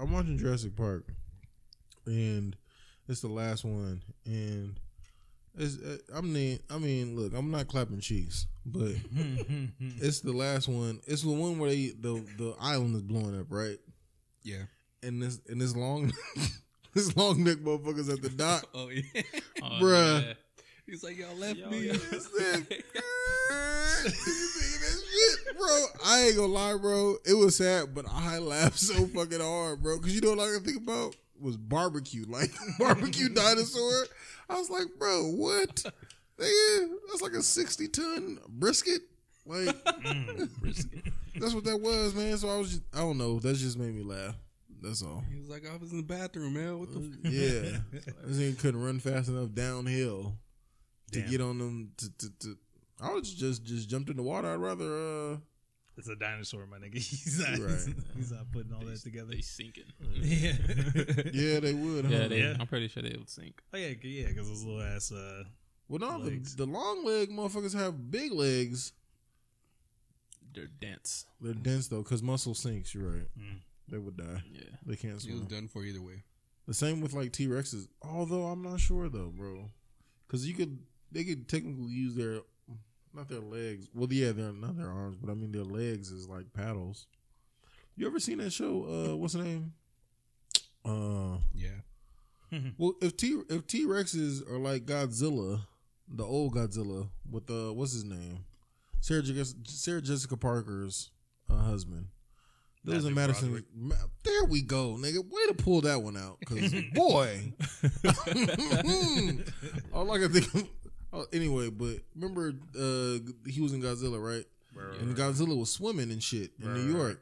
I'm watching Jurassic Park, and it's the last one, and it's uh, I mean I mean look, I'm not clapping cheeks, but it's the last one. It's the one where they the the island is blowing up, right? Yeah. And this and this long this long neck motherfuckers at the dock. Oh yeah. Oh, Bruh. yeah. He's like, y'all left Yo, me. yo. It's that- You thinking that shit, bro. I ain't gonna lie, bro. It was sad, but I laughed so fucking hard, bro. Cause you know what I can think about was barbecue, like barbecue dinosaur. I was like, bro, what? Nigga, that's like a sixty ton brisket. Like mm, that's what that was, man. So I was, just, I don't know. That just made me laugh. That's all. He was like, I was in the bathroom, man. What the? F-? Yeah, this nigga couldn't run fast enough downhill to get on them. To, to, to I would just just jumped in the water. I'd rather. uh It's a dinosaur, my nigga. He's not. Right. He's not putting all that together. They sinking. Yeah. Yeah, they would. Huh? Yeah, they, Yeah. I'm pretty sure they would sink. Oh yeah, yeah, because those little ass. Uh, well, no, the, legs. the long leg motherfuckers have big legs. They're dense. They're dense though, because muscle sinks. You're right. Mm. They would die. Yeah. They can't He was swim. done for either way. The same with like T Rexes. Although I'm not sure though, bro, because you could they could technically use their not their legs. Well, yeah, they're not their arms, but I mean their legs is like paddles. You ever seen that show? Uh, what's the name? Uh, Yeah. well, if T if T Rexes are like Godzilla, the old Godzilla with uh, what's his name? Sarah Jessica, Sarah Jessica Parker's uh, husband. Those are Matthew Madison. Ma- there we go, nigga. Way to pull that one out, cause boy. All I can think. Of, oh, anyway, but remember, uh, he was in Godzilla, right? And Godzilla was swimming and shit in New York.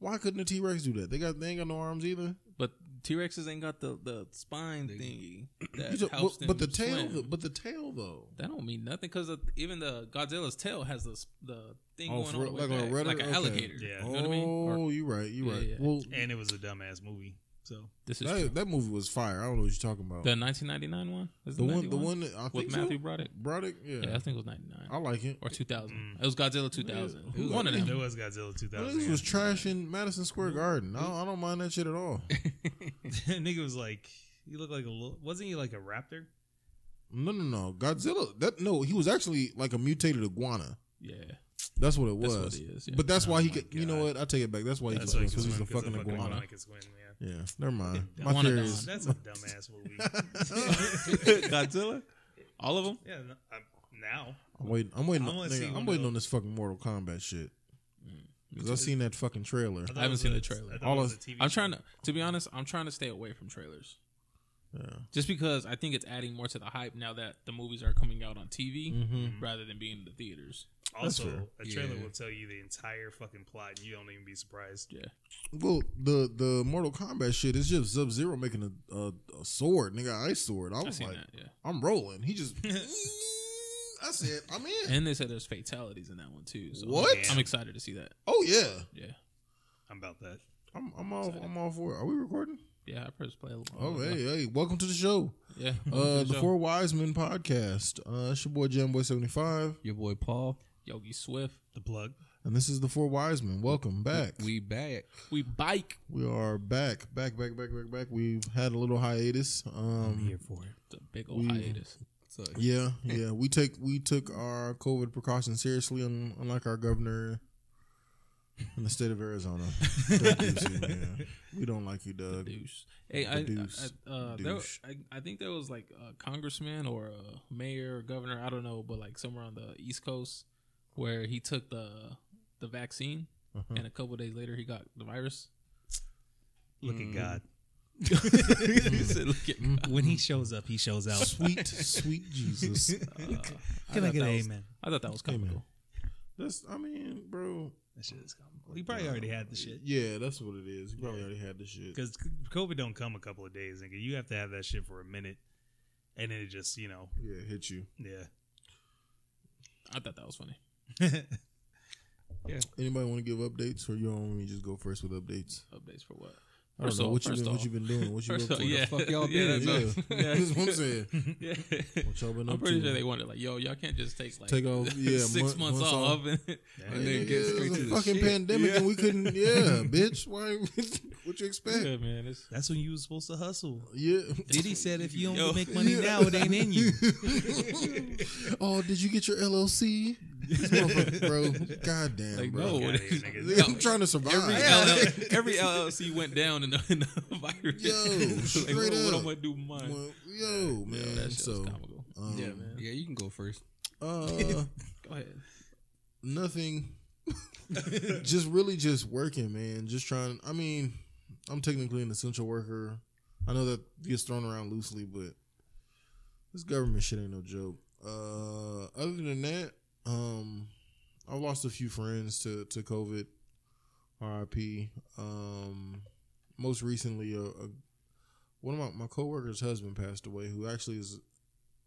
Why couldn't the T Rex do that? They got they ain't got no arms either. But T Rexes ain't got the, the spine thingy that helps but, but the them tail, swim. though- but the tail though. that don't mean nothing because even the Godzilla's tail has the the thing Oh, going for on real? the Like a like an Okay. alligator. Yeah. You know what I mean? Or Oh, you right, you Yeah, right. yeah. Well, and it was a dumbass movie. So this is true. that, that movie was fire. I don't know what you're talking about. the 1999 one. Is the it one, the one that I with think Matthew so? Broderick. Broderick, yeah. Yeah, I think it was 99 I like it. or 2000. Mm. It was Godzilla 2000. Who- One of there them. was Godzilla 2000. Well, this was trash in Madison Square Garden. I don't, I don't mind that shit at all. nigga was like, he looked like a little. Wasn't he like a raptor? No, no, no. Godzilla. That no, he was actually like a mutated iguana. Yeah, That's what it that's was. what he is. Yeah. But that's why Oh he my could. You know what? I take it back. That's why he That's could swim because he's a swim, 'cause fucking the iguana. Can swim, yeah. Yeah, never mind. Yeah, My Iguanodon. theory is That's a dumbass movie. Godzilla. All of them. yeah, no, I'm, now I'm waiting. I'm waiting. I on, wanna nigga, see I'm one waiting on this fucking Mortal Kombat shit mm, because I seen that fucking trailer. thought I haven't seen a- the trailer. I All it of- I'm trying to. To be honest, I'm trying to stay away from trailers. Yeah. Just because I think it's adding more to the hype now that the movies are coming out on TV Mm-hmm. rather than being in the theaters. Also, a trailer Yeah. will tell you the entire fucking plot, and you don't even be surprised. Yeah. Well, the the Mortal Kombat shit is just Sub Zero making a, a, a sword, nigga, ice sword. I I was seen like, that. Yeah. I'm rolling. He just. I said, I'm in. And they said there's fatalities in that one too. So What? I'm, I'm excited to see that. Oh yeah, Yeah. I'm about that. I'm I'm all I'm all for it. Are we recording? Yeah. I press play. a little- Oh hey hey, welcome to the show. Yeah. Uh, Good the show. Four Wise Men podcast. Uh, it's your boy Jamboy seventy five, Your boy Paul. Yogi Swift. The plug. and this is the Four Wise Men. Welcome back. We back. We bike. We are back, back, back, back, back, back. We've had a little hiatus. Um, for it. It's a big old We- hiatus. So yeah, yeah. We take we took our COVID precautions seriously, unlike our governor in the state of Arizona. Doug Ducey, yeah. We don't like you, Doug. Deuce. Hey, The I, deuce. I, uh, there. I, I think there was like a congressman or a mayor or governor, I don't know, but like somewhere on the East Coast where he took the the vaccine Uh-huh. and a couple days later he got the virus. Look Mm. at God. He said, "Look at- When he shows up, he shows out. Sweet, sweet Jesus. uh, Can I thought get an was- amen? I thought that was Amen. Comical. That's, I mean, bro. That shit is coming. He probably already had the shit. Yeah, that's what it is. You probably already had the shit. Because COVID don't come a couple of days, nigga. You have to have that shit for a minute, and then it just, you know, Yeah, hit you. yeah. I thought that was funny. Yeah. Anybody want to give updates, or you want me to just go first with updates? Updates for what? I don't First know off- what you first been what off- you been doing. What you First up off, to? yeah, fuck y'all yeah, been? that's Yeah, all- that's what I'm saying. yeah. What y'all been up I'm pretty to? sure they wanted like, yo, y'all can't just take like Take off- yeah, six month- months months off. off. and, Hey, And then nigga, get it straight to the fucking shit. pandemic Yeah. and we couldn't. Yeah, bitch. Why? What you expect? yeah, man, it's That's when you was supposed to hustle. Yeah. Diddy said if you don't Yo. make money now, it ain't in you. oh, did you get your LLC? This motherfucker, bro. God damn, like bro. no. Here. I'm trying to survive. Every, LL, every LLC went down in the, in the virus. Yo, like, straight what, what up. I'm gonna do with mine? Well, yo, Yo, man. that shit so, was comical. um, yeah, man. Yeah, you can go first. uh, Go ahead. nothing. just really just working, man. Just trying. I mean, I'm technically an essential worker. I know that gets thrown around loosely, but this government shit ain't no joke. Uh, other than that, um, I've lost a few friends to to COVID. R.I.P. Um, most recently, a, a one of my my coworker's husband passed away. Who actually is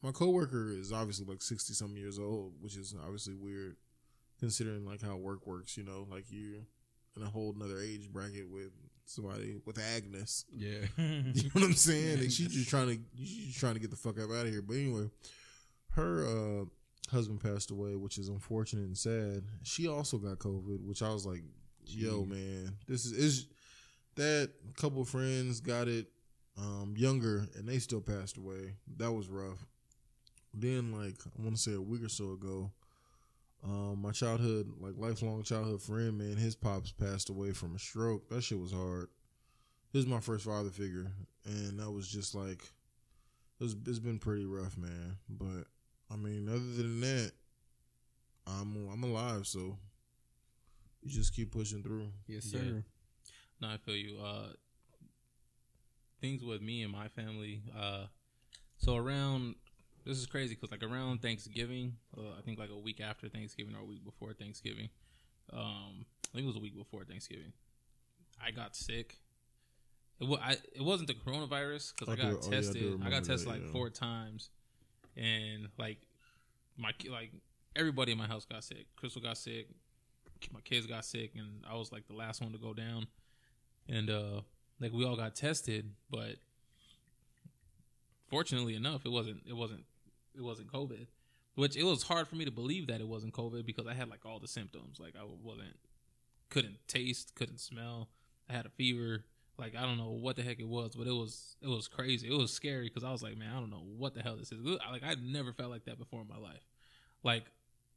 my coworker is obviously like sixty some years old, which is obviously weird considering like how work works. You know, like you're in a whole another age bracket with somebody with Agnes. Yeah. You know what I'm saying? She's just trying to she's just trying to get the fuck out of here. But anyway, her uh, husband passed away, which is unfortunate and sad. She also got COVID, which I was like, "Yo, man, this is is that couple friends got it um, younger, and they still passed away. That was rough. Then, like I want to say a week or so ago, um, my childhood, like lifelong childhood friend, man, his pops passed away from a stroke. That shit was hard. This is my first father figure, and that was just like it was, it's been pretty rough, man. But I mean, other than that, I'm I'm alive, so you just keep pushing through. Yes, Yeah. sir. No, I feel you. Uh, things with me and my family. Uh, so around this is crazy because like around Thanksgiving, uh, I think like a week after Thanksgiving or a week before Thanksgiving. Um, I think it was a week before Thanksgiving. I got sick. It, wa- I, it wasn't the coronavirus because I I do- got oh, yeah, I tested. I, got tested that, like yeah. four times, and like my like everybody in my house got sick. Crystal got sick. My kids got sick, and I was like the last one to go down. And uh, like we all got tested, but fortunately enough, it wasn't. It wasn't. It wasn't COVID. Which it was hard for me to believe that it wasn't COVID because I had like all the symptoms. Like I wasn't, couldn't taste, couldn't smell. I had a fever. Like I don't know what the heck it was, but it was it was crazy. It was scary because I was like, man, I don't know what the hell this is. Like I never felt like that before in my life. Like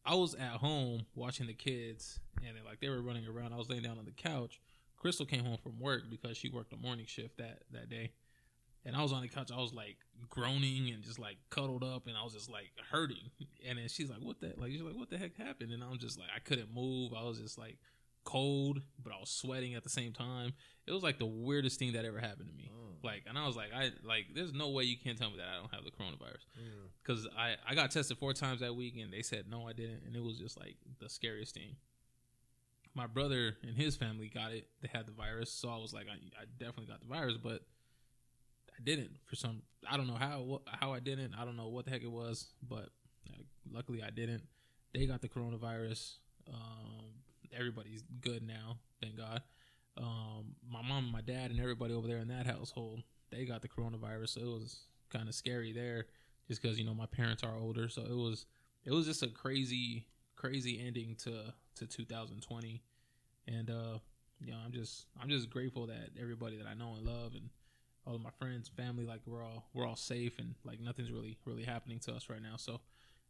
I was at home watching the kids, and like they were running around. I was laying down on the couch. Crystal came home from work because she worked a morning shift that that day, and I was on the couch. I was like groaning and just like cuddled up, and I was just like hurting. And then she's like, "What the like?" She's like, "What the heck happened?" And I'm just like, I couldn't move. I was just like cold, but I was sweating at the same time. It was like the weirdest thing that ever happened to me. Like, and I was like, I like, there's no way you can't tell me that I don't have the coronavirus because I I got tested four times that week and they said no, I didn't, and it was just like the scariest thing. My brother and his family got it; they had the virus, so I was like, I, I definitely got the virus, but I didn't for some. I don't know how what, how I didn't. I don't know what the heck it was, but uh, luckily I didn't. They got the coronavirus. Um, everybody's good now, thank God. Um, my mom and my dad and everybody over there in that household, they got the coronavirus, so it was kind of scary there, just because you know my parents are older, so it was it was just a crazy crazy ending to to 2020, and uh, you know I'm just I'm just grateful that everybody that I know and love and all of my friends, family, like we're all we're all safe and like nothing's really really happening to us right now, so.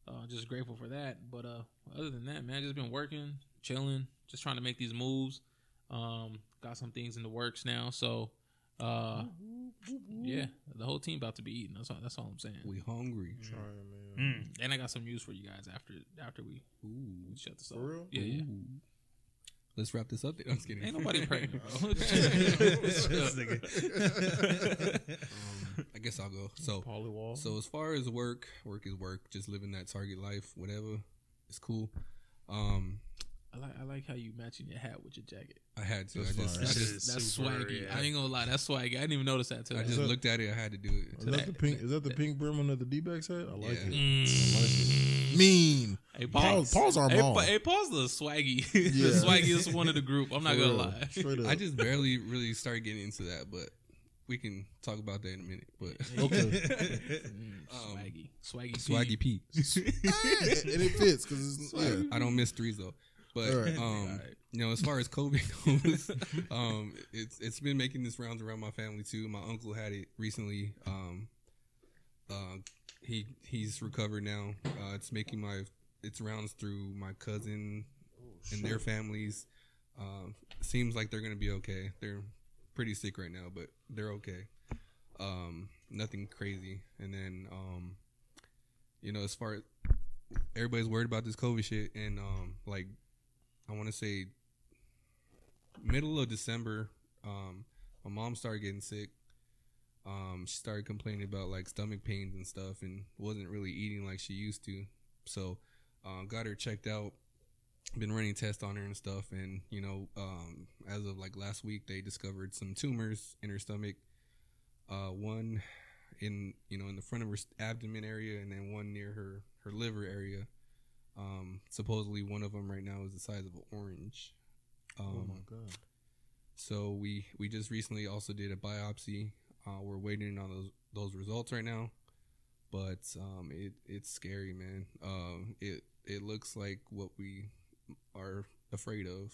Uh, just grateful for that, but uh, other than that, man, just been working, chilling, just trying to make these moves. Um, got some things in the works now, so uh, yeah, the whole team about to be eating. That's all. That's all I'm saying. We hungry. Trying, man. Mm. And I got some news for you guys after after we Ooh. shut this up. For off. real? Yeah, yeah. Let's wrap this up. Then. I'm just kidding. Ain't nobody pregnant, bro. Um, I guess I'll go. So, Paulie Wall. so as far as work, work is work. Just living that target life, whatever. It's cool. Um, I like I like how you matching your hat with your jacket. I had to. That's I just, fine. I That's, just, that's super, swaggy. yeah. I ain't gonna lie, that's swaggy. I didn't even notice that too. I just that- looked at it. I had to do it. Is that the pink? Is that the pink brim under the D backs hat? I like Yeah. it. I like it. mean. Hey, Paul's, Paul's our Hey, mom. Pa- hey, Paul's the swaggy, Yeah. the swaggiest one of the group. I'm not For gonna real. lie. Straight up. I just barely really started getting into that, but we can talk about that in a minute. But okay. Mm, Um, swaggy, swaggy, Swaggy P. and it fits because yeah. I don't miss threes though. But Alright. um, Alright. you know, as far as COVID goes, um, it's it's been making this rounds around my family too. My uncle had it recently. Um, uh, he he's recovered now. Uh, it's making my its rounds through my cousin and their families. Um, seems like they're gonna be okay. They're pretty sick right now, but they're okay. Um, nothing crazy. And then um, you know, as far as everybody's worried about this COVID shit, and um, like I want to say middle of December, um, my mom started getting sick. Um, she started complaining about like stomach pains and stuff, and wasn't really eating like she used to. So, um, got her checked out. Been running tests on her and stuff, and you know, um, as of like last week, they discovered some tumors in her stomach. Uh, one in you know in the front of her abdomen area, and then one near her her liver area. Um, supposedly one of them right now is the size of an orange. Um, oh my god. so we we just recently also did a biopsy. Uh, we're waiting on those those results right now, but um, it it's scary, man. Um, it it looks like what we are afraid of,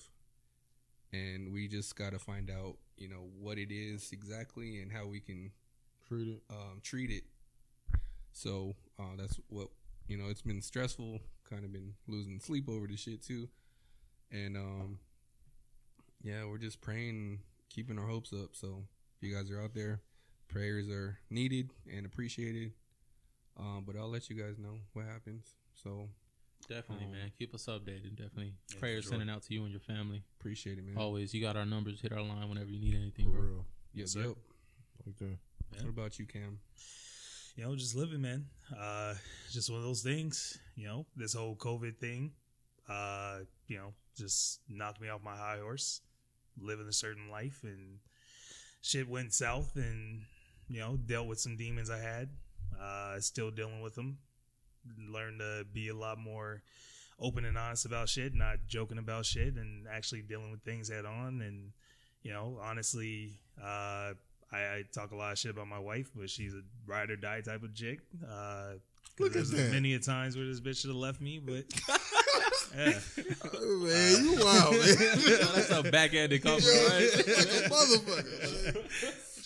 and we just got to find out, you know, what it is exactly and how we can Treat it. um, treat it. So uh, that's what you know. It's been stressful. Kind of been losing sleep over the shit too, and um, yeah, we're just praying, keeping our hopes up. So if you guys are out there, prayers are needed and appreciated. Um, but I'll let you guys know what happens. So Definitely, Um, man. Keep us updated. Definitely. Yeah, Prayers for sure. sending out to you and your family. appreciate it, man. Always. You got our numbers. Hit our line whenever you need anything, For bro. real. yep, sir. yep. Like that. Yeah. What about you, Cam? You know, just living, man. Uh, just one of those things. You know, this whole COVID thing. Uh, you know, just knocked me off my high horse. Living a certain life, and shit went south, and you know, dealt with some demons I had. Uh, still dealing with them. Learned to be a lot more open and honest about shit, not joking about shit, and actually dealing with things head on. And you know, honestly, uh, I, I talk a lot of shit about my wife, but she's a ride or die type of chick. Uh, 'cause Look at there's that. Many a times where this bitch should have left me, but yeah, Oh, man, you wild, man. That's a backhanded Yo, compliment, right? like motherfucker. man.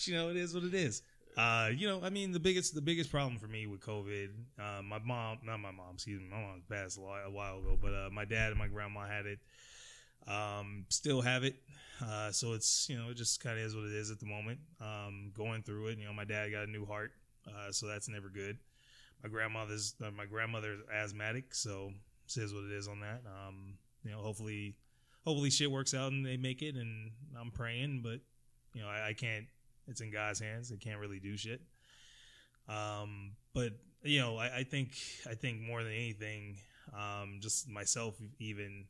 you know it is what it is. Uh, you know, I mean, the biggest the biggest problem for me with COVID, uh, my mom, not my mom, excuse me, my mom passed a while, a while ago, but uh, my dad and my grandma had it. Um, still have it. Uh, so it's you know it just kind of is what it is at the moment. Um, going through it. You know, my dad got a new heart, uh, so that's never good. My grandmother's uh, my grandmother's asthmatic, so is what it is on that. Um, you know, hopefully, hopefully shit works out and they make it, and I'm praying, but you know, I, I can't. It's in God's hands. I can't really do shit. Um, but you know, I, I think I think more than anything, um, just myself, even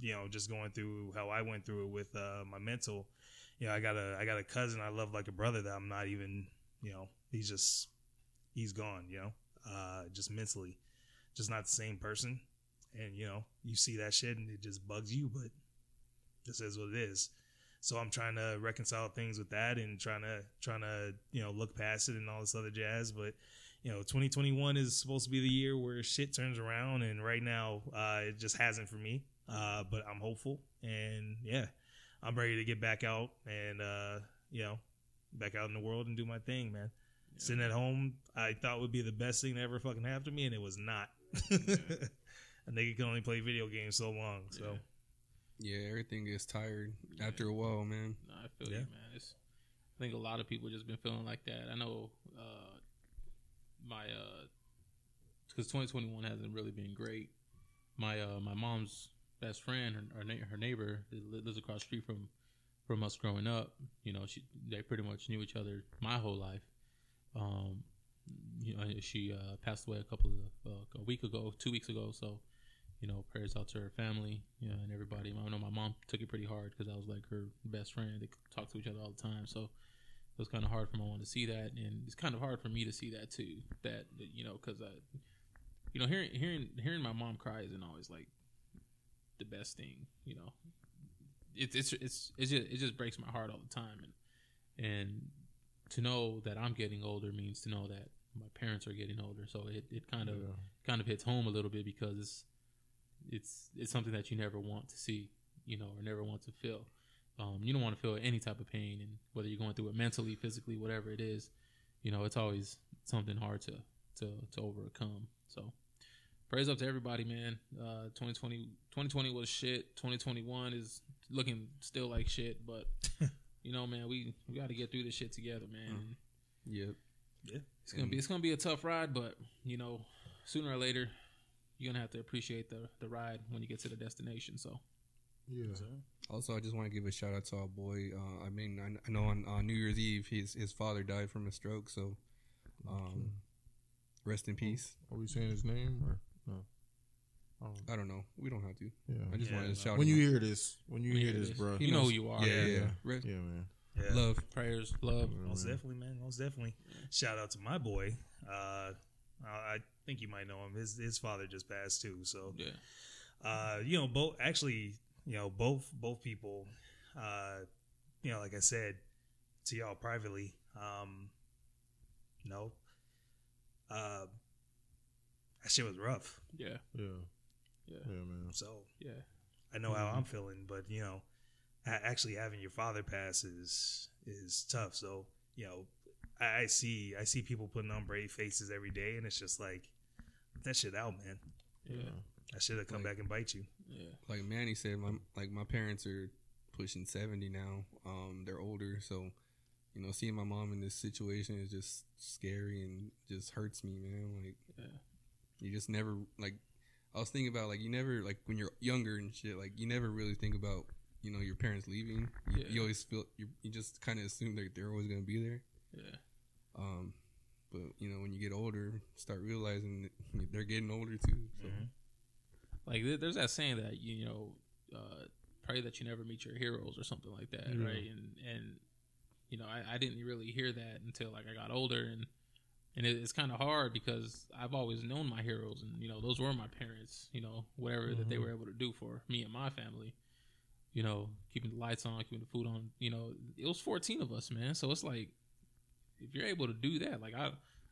you know, just going through how I went through it with uh, my mental. You know, I got a I got a cousin I love like a brother that I'm not even. You know, he's just he's gone. You know, uh, just mentally, just not the same person. And you know, you see that shit and it just bugs you, but this is what it is. So I'm trying to reconcile things with that and trying to trying to you know look past it and all this other jazz. But you know, 2021 is supposed to be the year where shit turns around, and right now uh, it just hasn't for me. Uh, but I'm hopeful, and yeah, I'm ready to get back out and uh, you know back out in the world and do my thing, man. Sitting at home, I thought would be the best thing to ever fucking happen to me, and it was not. A nigga can only play video games so long, so. Yeah. Yeah, everything gets tired after a while, man. No, I feel Yeah. you, man. It's, I think a lot of people just been feeling like that. I know uh, my because 2021 hasn't really been great. My uh, my mom's best friend, her her, neighbor, lives across the street from from us growing up. You know, she they pretty much knew each other my whole life. Um, you know, she uh, passed away a couple of uh, a week ago, two weeks ago. So, you know, prayers out to her family, you know, and everybody. I know my mom took it pretty hard because I was like her best friend. They talked to each other all the time, so it was kind of hard for my mom to see that, and it's kind of hard for me to see that too. That, you know, because I, you know, hearing hearing hearing my mom cry isn't always like the best thing. You know, it's it's it's it's just it just breaks my heart all the time, and and to know that I'm getting older means to know that my parents are getting older. So it, it kind of Yeah. kind of hits home a little bit because it's it's it's something that you never want to see, you know, or never want to feel. Um, you don't want to feel any type of pain, and whether you're going through it mentally, physically, whatever it is, you know, it's always something hard to to to overcome. So, praise up to everybody, man. Uh, 2020, 2020 was shit. 2021 is looking still like shit, but you know, man, we we got to get through this shit together, man. Yep. It's gonna be it's gonna be a tough ride, but you know, sooner or later, you're gonna have to appreciate the the ride when you get to the destination. So Yeah. Also, I just want to give a shout out to our boy. Uh, I mean, I, I know on uh, New Year's Eve, his his father died from a stroke. So, um, rest in peace. Are we saying his name or no? Oh, I don't know. We don't have to. yeah. I just Yeah, wanted to no. shout when him you out. hear this, when you When hear this, bro, you know who you are. Yeah, yeah, Yeah. yeah. Re- yeah, man. Yeah. Love. Prayers, love. Yeah, Most man. definitely, man. Most definitely. Shout out to my boy. Uh, I I think you might know him. His his father just passed too. So, Yeah, uh, you know, both actually, you know, both both people, uh, you know, like I said to y'all privately, um, no, uh, that shit was rough. yeah, Yeah, yeah, yeah, man. So yeah. I know how I'm feeling, but you know, a- actually having your father pass is is tough. So you know, I, I see I see people putting on brave faces every day, and it's just like that shit out, man. Yeah, That should have come Like- back and bite you. yeah, Like Manny said, my like my parents are pushing seventy now. Um, they're older, so you know, seeing my mom in this situation is just scary and just hurts me, man. Like, yeah. You just never like. I was thinking about like you never like when you're younger and shit. Like you never really think about you know your parents leaving. You, Yeah. you always feel you, you just kind of assume that they're always gonna be there. yeah. Um, but you know when you get older, start realizing that they're getting older too. So Like there's that saying that you, know, uh, pray that you never meet your heroes or something like that, Yeah. right? And and you know, I, I didn't really hear that until like I got older, and and it, it's kind of hard because I've always known my heroes, and you know, those were my parents. You know, whatever that they mm-hmm. were able to do for me and my family. You know, keeping the lights on, keeping the food on. You know, it was 14 of us, man. So it's like if you're able to do that, like I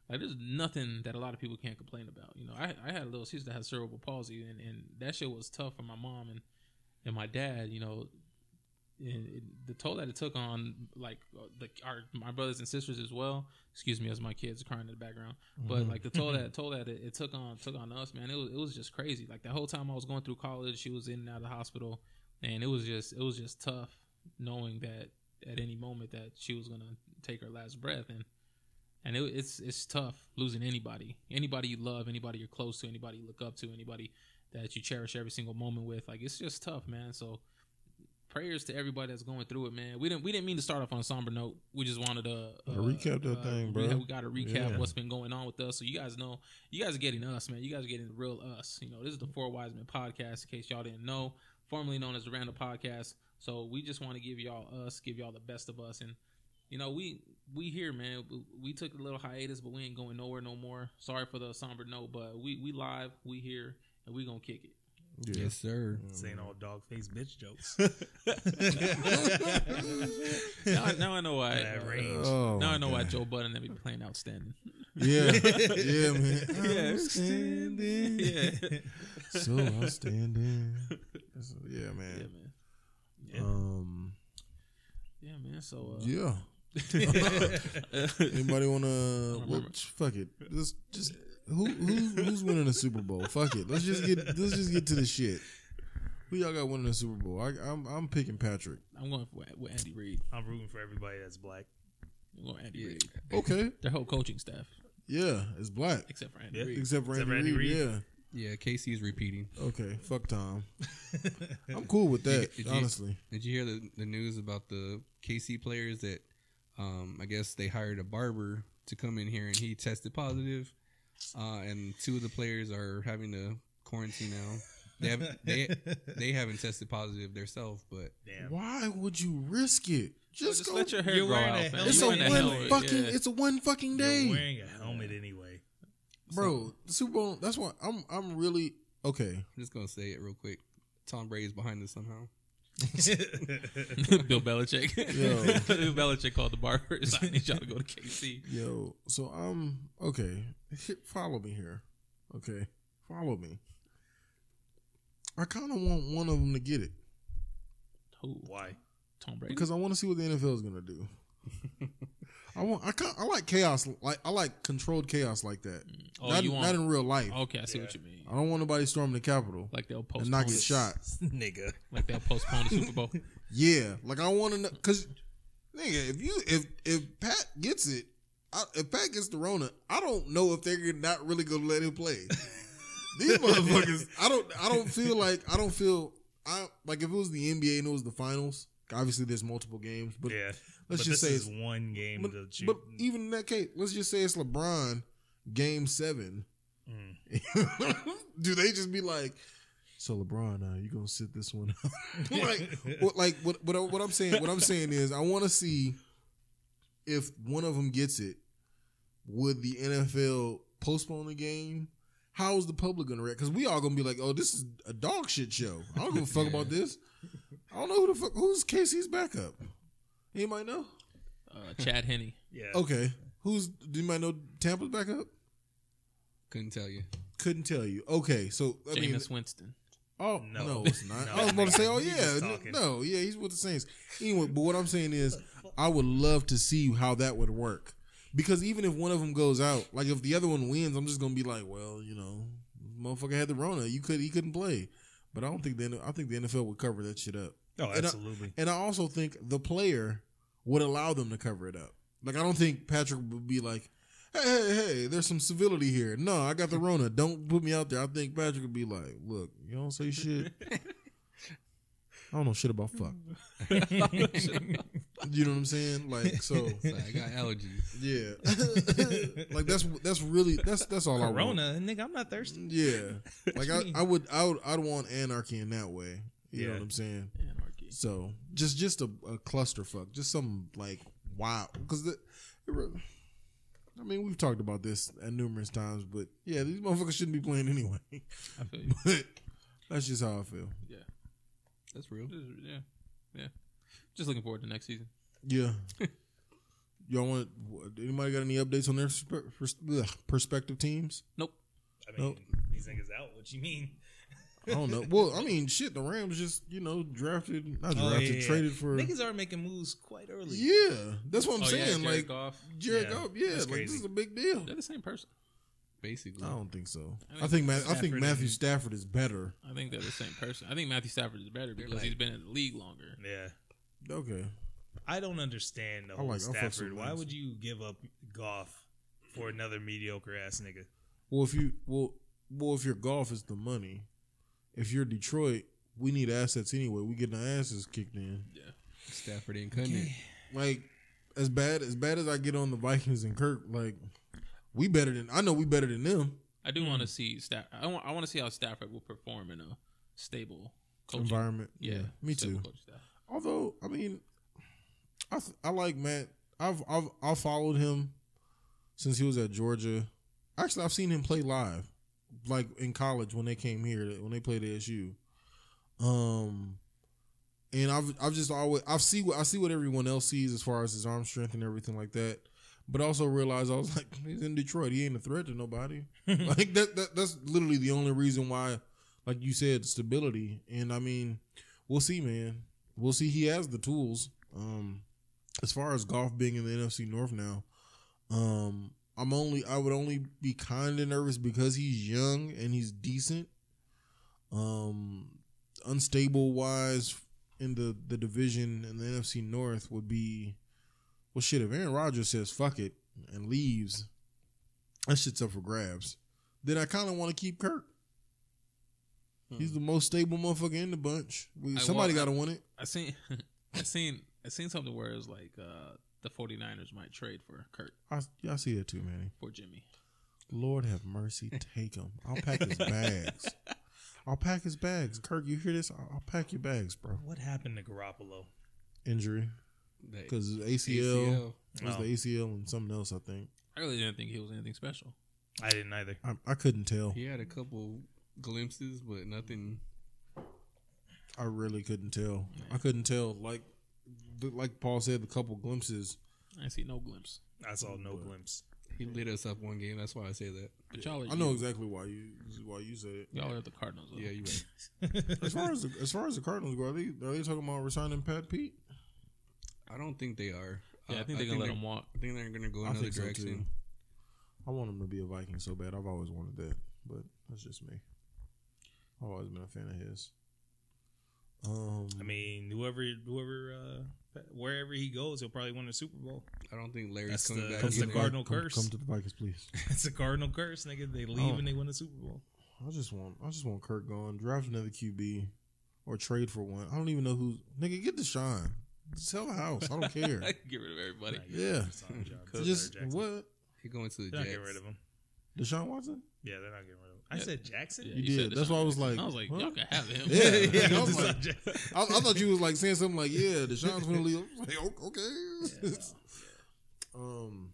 like there's nothing that a lot of people can't complain about. You know, I I had a little sister that had cerebral palsy, and, and that shit was tough for my mom and and my dad. You know, it, the toll that it took on like uh, the our my brothers and sisters as well. Excuse me, as my kids are crying in the background. But like the toll that toll that it, it took on took on us, man. It was it was just crazy. Like the whole time I was going through college, she was in and out of the hospital, and it was just it was just tough knowing that at any moment that she was gonna take her last breath and and it, it's it's tough losing anybody, anybody you love, anybody you're close to, anybody you look up to, anybody that you cherish every single moment with. Like it's just tough, man. So prayers to everybody that's going through it, man. We didn't we didn't mean to start off on a somber note. We just wanted to uh, recap that thing, bro. We got to recap Yeah. what's been going on with us, so you guys know. You guys are getting us, man. You guys are getting the real us. You know, this is the Four Wise Men podcast. In case y'all didn't know, formerly known as the Random Podcast. So we just want to give y'all us, give y'all the best of us, and you know we we here, man. We, we took a little hiatus, but we ain't going nowhere no more. Sorry for the somber note, but we we live, we here, and we gonna kick it. Yeah. yes, sir. Saying all dog face bitch jokes. Now, I- now I know why. That range. Oh, now I know why Joe Budden and be playing outstanding. Yeah, yeah, man. Yeah. Outstanding. yeah, So outstanding. That's- Yeah, yeah, man. man. Yeah. Um, Yeah, man. So uh, yeah. Anybody wanna? Well, remember. fuck it. Just, just who, who, who's winning the Super Bowl? Fuck it. Let's just get, let's just get to the shit. Who y'all got winning the Super Bowl? I, I'm, I'm picking Patrick. I'm going for, with Andy Reid. I'm rooting for everybody that's black. I'm going Andy Yeah. Reid. Okay. Their whole coaching staff, Yeah, it's black. except for Andy Yeah. Reid. Except for Except Andy, Andy Reid. Reid. Yeah. Yeah, KC is repeating. Okay. Fuck Tom. I'm cool with that. Did you- honestly. Did you hear the, the news about the KC players that um, I guess they hired a barber to come in here and he tested positive, uh, and two of the players are having to quarantine now. They haven't they they haven't tested positive themselves, but Damn. Why would you risk it? Just, Just go. let your hair You're grow out, a helmet. it's You're a wearing one helmet, fucking. yeah. It's a one fucking You're day. wearing a helmet anyway. bro. The Super Bowl. That's why I'm. I'm really okay. I'm just gonna say it real quick. Tom Brady's behind this somehow. Bill Belichick. Yo. Bill Belichick called the barbers. I need y'all to go to KC. Yo, so I'm okay. Follow me here. Okay, follow me. I kind of want one of them to get it Who? Why? Tom Brady. because I want to see what the NFL is gonna do. I want. I kind. I like chaos. Like I like controlled chaos like that. Mm. Oh, not, you want? not in real life. okay, I see Yeah. what you mean. I don't want nobody storming the Capitol Like they'll and postpone. not get shot. Nigga. Like they'll postpone the Super Bowl. Yeah, like I want to know because, nigga, if you if if Pat gets it, I, if Pat gets the Rona, I don't know if they're not really gonna let him play. These motherfuckers, I don't, I don't feel like I don't feel I like if it was the NBA and it was the finals. Obviously, there's multiple games, but yeah. Let's but just say is it's- one game but, shoot. but even in that case, let's just say it's LeBron, Game Seven. Mm. Do they just be like, so LeBron, uh, you gonna sit this one out? like, what, like what, what, what I'm saying, what I'm saying is, I want to see if one of them gets it. Would the NFL postpone the game? How's the public gonna react? Because we all gonna be like, "Oh, this is a dog shit show. I don't give a fuck Yeah. about this. I don't know who the fuck who's KC's backup. Anybody know? Uh, Chad Henne. yeah. Okay, who's? Do you might know Tampa's backup? Couldn't tell you. Couldn't tell you. Okay, so I mean, Jameis Winston. Oh no, No. it's not. No, I was about to say, oh yeah, just n- talking. no, yeah, he's with the Saints. Anyway, but what I'm saying is, I would love to see how that would work because even if one of them goes out, like if the other one wins, I'm just gonna be like, well, you know, motherfucker had the Rona, you could he couldn't play, but I don't think the I think the NFL would cover that shit up, Oh, And I- absolutely. and I also think the player would allow them to cover it up. Like I don't think Patrick would be like. Hey, hey, hey, there's some civility here. No, I got the Rona. Don't put me out there. I think Patrick would be like, look, you don't say shit. I don't know shit about fuck. You know what I'm saying? Like so, So I got allergies. yeah. like that's that's really that's that's all I want. Corona, nigga, I'm not thirsty. Yeah. Like I. I would I would I'd want anarchy in that way. You know what I'm saying? Anarchy. So just just a, a clusterfuck, just some like wow. Because the, it I mean, we've talked about this at numerous times, but yeah, these motherfuckers shouldn't be playing anyway. I feel you. but that's just how I feel. Yeah. That's real. Yeah. Yeah. Just looking forward to next season. Yeah. Y'all want? Anybody got any updates on their perspe- pers- ugh, perspective teams? Nope. I mean, Nope. these niggas out. What you mean? I don't know. Well, I mean, shit. The Rams just you know drafted, not Oh, drafted, yeah, yeah. traded for. Niggas are making moves quite early. Yeah, that's what I'm oh, yeah, saying. Jared like Goff. Jared Yeah, Goff, yeah, that's like this is a big deal. They're the same person. Basically. I don't think so. I I think Ma- I think Matthew and- Stafford is better. I think they're the same person. I think Matthew Stafford is better because like- he's been in the league longer. Yeah. Okay, I don't understand the whole like- I fuck with Stafford. Why would you give up Goff for another mediocre ass nigga? well if you well well if your Goff is the money, if you're Detroit, we need assets anyway. We getting our asses kicked in. Yeah, Stafford ain't cutting it. Like as bad as bad as I get on the Vikings and Kirk, like we better than I know we better than them. I do want to see Staff. I want. I want to see how Stafford will perform in a stable coaching. environment. Yeah, me too. Although I mean, I th- I like Matt. I've I've I followed him since he was at Georgia. Actually, I've seen him play live, like in college when they came here when they played ASU. Um, and I've I've just always I've see what I see what everyone else sees as far as his arm strength and everything like that. But also realize I was like, he's in Detroit. He ain't a threat to nobody. like that, that that's literally the only reason why, like you said, stability. And I mean, we'll see, man. We'll see. He has the tools. Um, as far as Goff being in the NFC North now, um, I'm only I would only be kind of nervous because he's young and he's decent. Um, unstable wise in the the division in the NFC North would be well shit if Aaron Rodgers says fuck it and leaves, that shit's up for grabs. Then I kind of want to keep Kirk. He's the most stable motherfucker in the bunch. We, somebody got to win it. I seen. I seen. I seen something where it was like uh, the 49ers might trade for Kirk I, yeah, I see that too, Manny. for Jimmy. Lord have mercy, take him. I'll pack his bags. I'll pack his bags. Kirk, you hear this? I'll, I'll pack your bags, bro. What happened to Garoppolo? Injury because ACL, ACL. it was Oh. the ACL and something else. I think. I really didn't think he was anything special. I didn't either. I, I couldn't tell. He had a couple glimpses, but nothing. I really couldn't tell. I couldn't tell. Like, the- like Paul said, the couple glimpses. I see no glimpse. I saw no glimpse. He lit us up one game. That's why I say that. But y'all, are, I know exactly why you why you said it. y'all are at the Cardinals. Though. Yeah, you right. As far as the, as far as the Cardinals go, are they are they talking about resigning Pat Pete? I don't think they are. yeah. I think they're gonna let him walk. I think they're gonna go I another think so, direction. too. I want him to be a Viking so bad. I've always wanted that, but that's just me. I've always been a fan of his. Um, I mean, whoever, whoever, uh, wherever he goes, he'll probably win a Super Bowl. I don't think Larry's That's coming the- back. that's the either. Cardinal come, curse. Come to the Vikings, please. it's a Cardinal curse, nigga. They leave Oh. and they win a Super Bowl. I just want I just want Kirk gone. Draft another QB or trade for one. I don't even know who. Nigga, get the Deshaun. Sell the house. I don't care. Get rid of everybody. Nah, Yeah. it's not John- just Jackson. what? He going to the They're not Jets. getting rid of him. Deshaun Watson? Yeah, they're not getting rid of him. I Yeah. said Jackson. Yeah, You you did. That's why I was like, I was like, what? y'all can have him. Yeah, yeah, I I, was like- I, I thought you was like saying something like, "Yeah, Deshaun's gonna leave." I was like, "O- "Okay." um,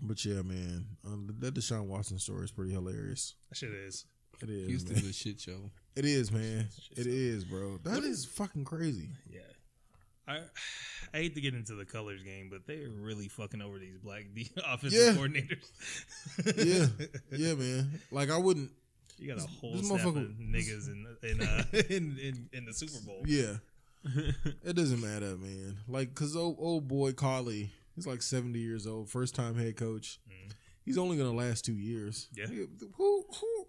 but yeah, man, um, that Deshaun Watson story is pretty hilarious. that shit is. It is. Houston's man. a shit show. It is, man. It is, bro. That is fucking crazy. Yeah. I I hate to get into the colors game, but they're really fucking over these black D- offensive Yeah. coordinators. Yeah, yeah, man. Like I wouldn't. you got a whole this staff of niggas in in, uh, in in in the Super Bowl. Yeah, it doesn't matter, man. Like, cause old old boy Culley, he's like seventy years old, first time head coach. Mhm. He's only gonna last two years. Yeah. Who who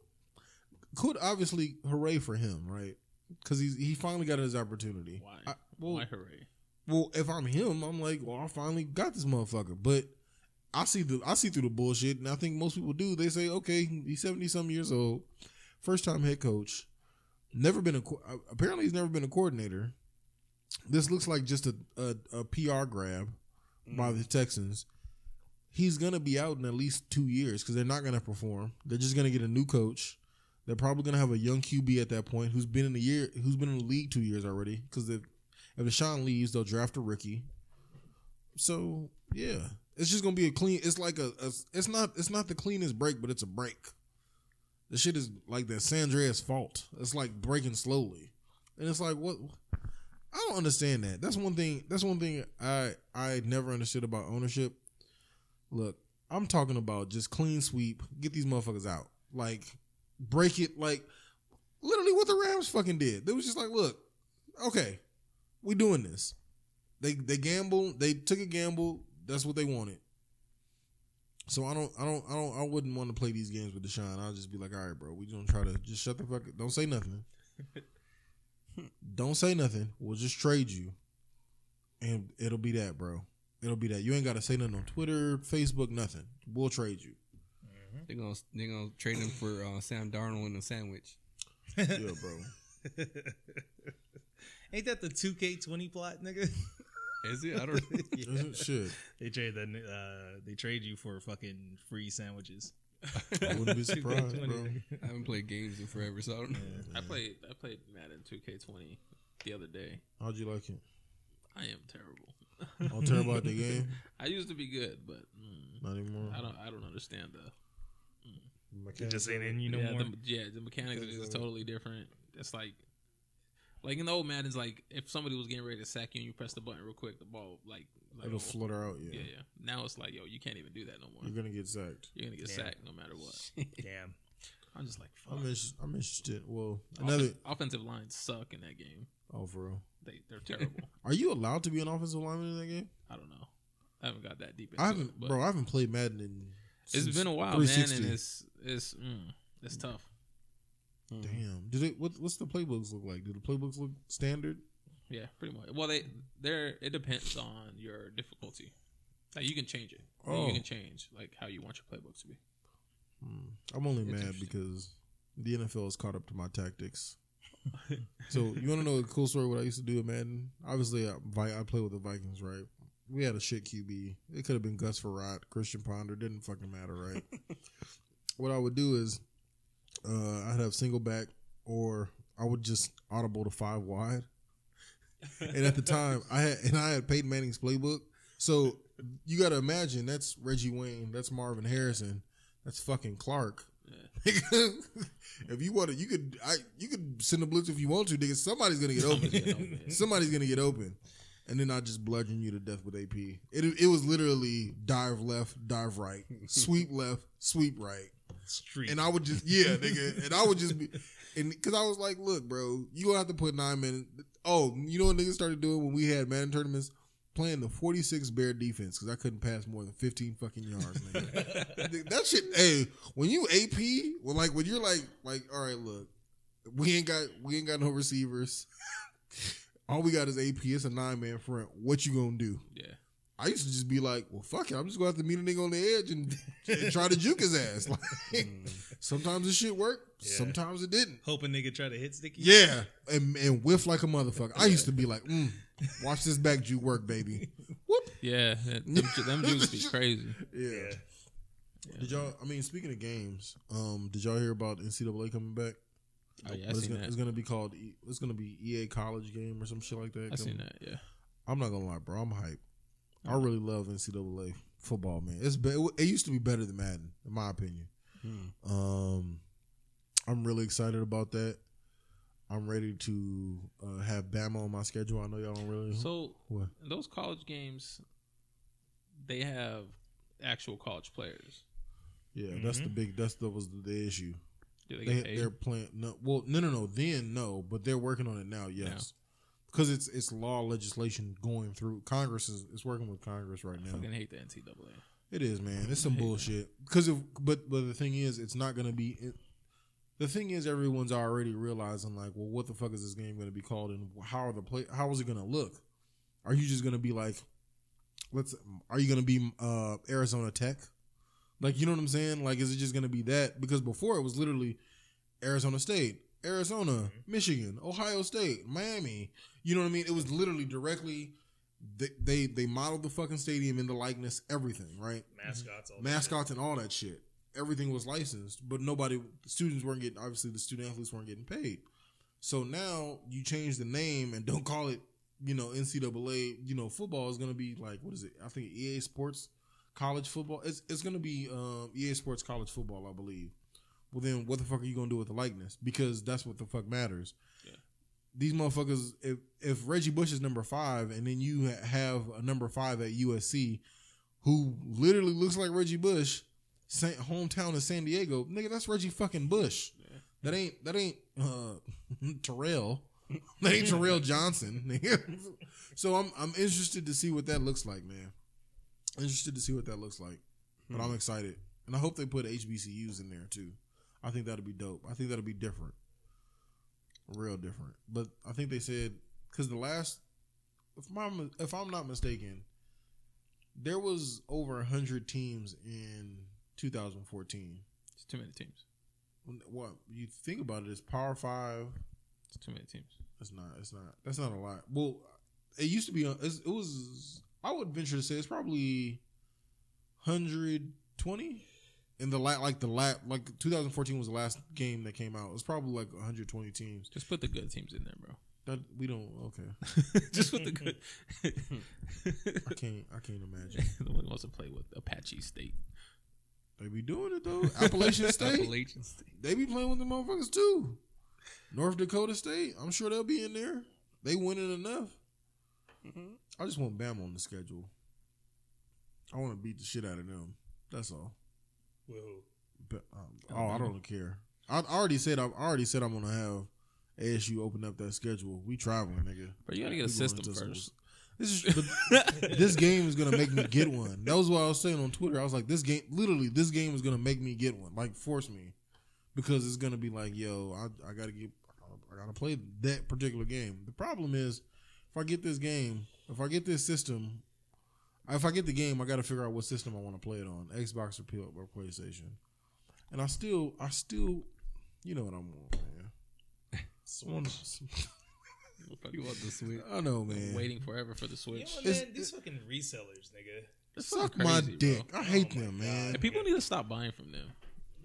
could obviously hooray for him, right? Because he's he finally got his opportunity. Why? I- well, Why hooray? well, if I'm him, I'm like, well, I finally got this motherfucker. But I see the I see through the bullshit, and I think most people do. They say, okay, he's seventy some years old, first time head coach, never been a uh, apparently he's never been a coordinator. This looks like just a a, a PR grab by the Texans. He's gonna be out in at least two years because they're not gonna perform. They're just gonna get a new coach. They're probably gonna have a young QB at that point who's been in the year who's been in the league two years already. Because if if Deshaun leaves, they'll draft a rookie. So yeah, it's just gonna be a clean. It's like a, a it's not it's not the cleanest break, but it's a break. The shit is like that San Andreas fault. It's like breaking slowly, and it's like what I don't understand that. That's one thing. That's one thing I I never understood about ownership. Look, I'm talking about just clean sweep. Get these motherfuckers out. Like break it. Like literally what the Rams fucking did. They was just like, look, okay, we doing this. They they gamble. They took a gamble. That's what they wanted. So I don't I don't I don't I wouldn't want to play these games with Deshaun. I'll just be like, all right, bro, we gonna try to just shut the fuck. up. Don't say nothing. don't say nothing. We'll just trade you, and it'll be that, bro. It'll be that. You ain't got to say nothing on Twitter, Facebook, nothing. We'll trade you. They're gonna they're gonna trade him for uh, Sam Darnold and a sandwich. Yeah, bro. Ain't that the two K twenty plot, nigga? Is it? I don't. Isn't shit. They trade that. Uh, they trade you for fucking free sandwiches. I wouldn't be surprised, bro. I haven't played games in forever, so I don't know. I played I played Madden 2K20 the other day. How'd you like it? I am terrible. I'm terrible at the game. I used to be good, but mm, Not anymore. I don't I don't understand the It just ain't in you no yeah, more. The, yeah, the mechanics are just totally different. It's like, like in the old Madden's, like if somebody was getting ready to sack you and you press the button real quick, the ball like, like It'll oh, flutter out. Yeah. yeah, yeah. Now it's like, yo, you can't even do that no more. You're gonna get sacked. You're gonna get Damn. sacked no matter what. Damn. I'm just like, fuck. I'm interested. I'm interested. Well, another. Offen- offensive lines suck in that game. Oh, for real. They they're terrible. Are you allowed to be an offensive lineman in that game? I don't know. I haven't got that deep into I haven't, it, but bro. I haven't played Madden in. It's been a while, man, 360. and it's it's mm, it's tough. Damn. Did it? What, what's the playbooks look like? Do the playbooks look standard? Yeah, pretty much. Well, they they're it depends on your difficulty. Like you can change it. Oh. You can change like how you want your playbook to be. Hmm. I'm only It's mad because the NFL has caught up to my tactics. so you want to know a cool story? What I used to do at Madden? Obviously, I, I play with the Vikings, right? We had a shit QB. It could have been Gus Frerotte, Christian Ponder. Didn't fucking matter, right? what I would do is, uh, I'd have single back, or I would just audible to five wide. and at the time, I had and I had Peyton Manning's playbook. So you got to imagine that's Reggie Wayne, that's Marvin Harrison. That's fucking Clark. if you want to, you could I you could send a blitz if you want to, nigga. Somebody's gonna get open. Somebody's gonna get open, and then I just bludgeon you to death with AP. It it was literally dive left, dive right, sweep left, sweep right, Street. and I would just yeah, nigga, and I would just be, and because I was like, look, bro, you gonna have to put nine minutes. Oh, you know what niggas started doing when we had Madden tournaments? Playing the 46 Bear defense because I couldn't pass more than 15 fucking yards, nigga. that shit, hey, when you AP, when like when you're like, like, all right, look, we ain't got we ain't got no receivers. All we got is AP. It's a nine man front. What you gonna do? Yeah. I used to just be like, well, fuck it. I'm just gonna have to meet a nigga on the edge and, and try to juke his ass. Like, sometimes the shit worked. Yeah. Sometimes it didn't. Hoping nigga try to hit sticky. Yeah, and, and whiff like a motherfucker. I used to be like, mm, watch this back juke work, baby. Whoop. Yeah. that- Them, them dudes be crazy. Yeah. Yeah. Did y'all? I mean, speaking of games, um, did y'all hear about NCAA coming back? Oh, yeah. It's, gonna, it's gonna be called. E- It's gonna be EA College Game or some shit like that. I seen that. Yeah. I'm not gonna lie, bro. I'm hype. I really love NCAA football, man. It's be- it used to be better than Madden, in my opinion. Hmm. Um, I'm really excited about that. I'm ready to uh, have Bama on my schedule. I know y'all don't really. So What? those college games, they have actual college players. Yeah, that's the Mhm. big. That's the was the, the issue. Do they They, they're playing. No, well, no, no, no. Then no, but they're working on it now. Yes, because it's it's law legislation going through. Congress is it's working with Congress right I now. fucking hate the NCAA. It is, man. It's some bullshit. Because if, but but the thing is, it's not gonna be. It, the thing is, everyone's already realizing like, well, what the fuck is this game gonna be called, and how are the play? How is it gonna look? Are you just gonna be like, let's? Are you gonna be uh Arizona Tech? Like, you know what I'm saying? Like, is it just gonna be that? Because before it was literally Arizona State, Arizona, mm-hmm. Michigan, Ohio State, Miami. You know what I mean? It was literally directly. They, they they modeled the fucking stadium in the likeness, everything, right? Mascots. All that mascots and all that shit. Everything was licensed, but nobody, the students weren't getting, obviously, the student athletes weren't getting paid. So now you change the name and don't call it, you know, NCAA, you know, football is going to be like, what is it? I think EA Sports College Football. It's, it's going to be um, EA Sports College Football, I believe. Well, then what the fuck are you going to do with the likeness? Because that's what the fuck matters. Yeah. These motherfuckers, if, if Reggie Bush is number five and then you have a number five at USC who literally looks like Reggie Bush, hometown of San Diego, nigga, that's Reggie fucking Bush. That ain't that ain't uh, Terrell. That ain't Terrell Johnson. nigga. so I'm I'm interested to see what that looks like, man. Interested to see what that looks like, but I'm hmm. excited, and I hope they put HBCUs in there too. I think that'll be dope. I think that'll be different, real different. But I think they said because the last, if I'm if I'm not mistaken, there was over hundred teams in 2014. It's too many teams. What you think about it, is Power Five. It's too many teams. It's not. It's not. That's not a lot. Well, it used to be. it was. I would venture to say it's probably hundred twenty. In the la- like the la- like 2014 was the last game that came out. It's probably like 120 teams. Just put the good teams in there, bro. That we don't. Okay, Just put the good. I can't. I can't imagine. Nobody wants to play with Apache State. They be doing it though. Appalachian State. Appalachian State. They be playing with the motherfuckers too. North Dakota State. I'm sure they'll be in there. They winning enough. I just want Bama on the schedule. I want to beat the shit out of them. That's all. Well, But, um, oh, I don't care. I, I already said. I already said I'm gonna have ASU open up that schedule. We traveling, nigga. But you gotta get We a going system into some- first. This is but this game is gonna make me get one. That was what I was saying on Twitter. I was like, this game, literally, this game is gonna make me get one. Like, force me, because it's gonna be like, yo, I, I gotta get, I gotta play that particular game. The problem is, if I get this game, if I get this system, if I get the game, I gotta figure out what system I want to play it on, Xbox or P- or PlayStation. And I still, I still, you know what I'm on, man. I want- You want the sweet? I know, man. Waiting forever for the You know Switch. what, It's- man? These fucking resellers, nigga. It's Suck fucking my dick. bro. I hate Oh them, man. And people need to stop buying from them.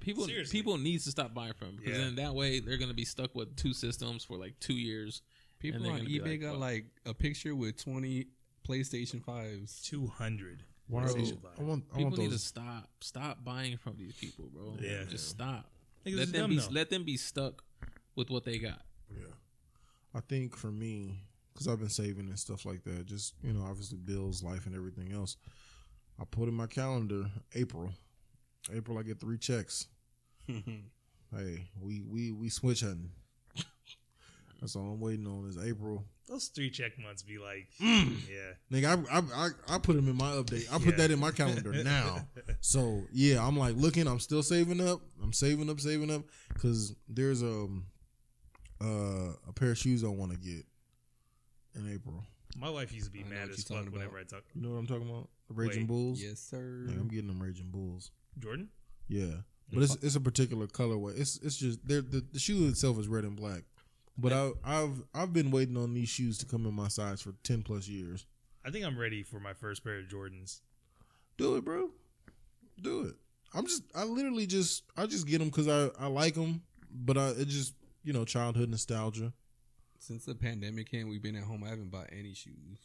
People Seriously. people needs to stop buying from them because Yeah. then that way they're gonna be stuck with two systems for like two years. People they're on eBay like, got fuck. like a picture with 20 PlayStation 5s. Two hundred. Why What are else we- you buy? I want. I People want need to stop. Stop buying from these people, bro. Yeah. just stop. Niggas Let them be. though. Let them be stuck with what they got. Yeah. I think for me, because I've been saving and stuff like that, just you know, obviously bills, life, and everything else. I put in my calendar April. April, I get three checks. Hey, we we we switch hunting. That's all I'm waiting on is April. Those three check months be like, Mm. yeah. Nigga, I, I I I put them in my update. I put Yeah. that in my calendar now. So yeah, I'm like looking. I'm still saving up. I'm saving up, saving up, because there's a uh, a pair of shoes I want to get in April. My wife used to be I mad as fuck talking whenever I talk. You know what I'm talking about? The Raging Wait. Bulls. yes, sir. Yeah, I'm getting them Raging Bulls. Jordan? Yeah, but it's it's a particular colorway. It's it's just they're, the the shoe itself is red and black. But I, I've I've been waiting on these shoes to come in my size for ten plus years. I think I'm ready for my first pair of Jordans. Do it, bro. Do it. I'm just I literally just I just get them because I I like them, but I it just you know childhood nostalgia. Since the pandemic came, we've been at home. I haven't bought any shoes.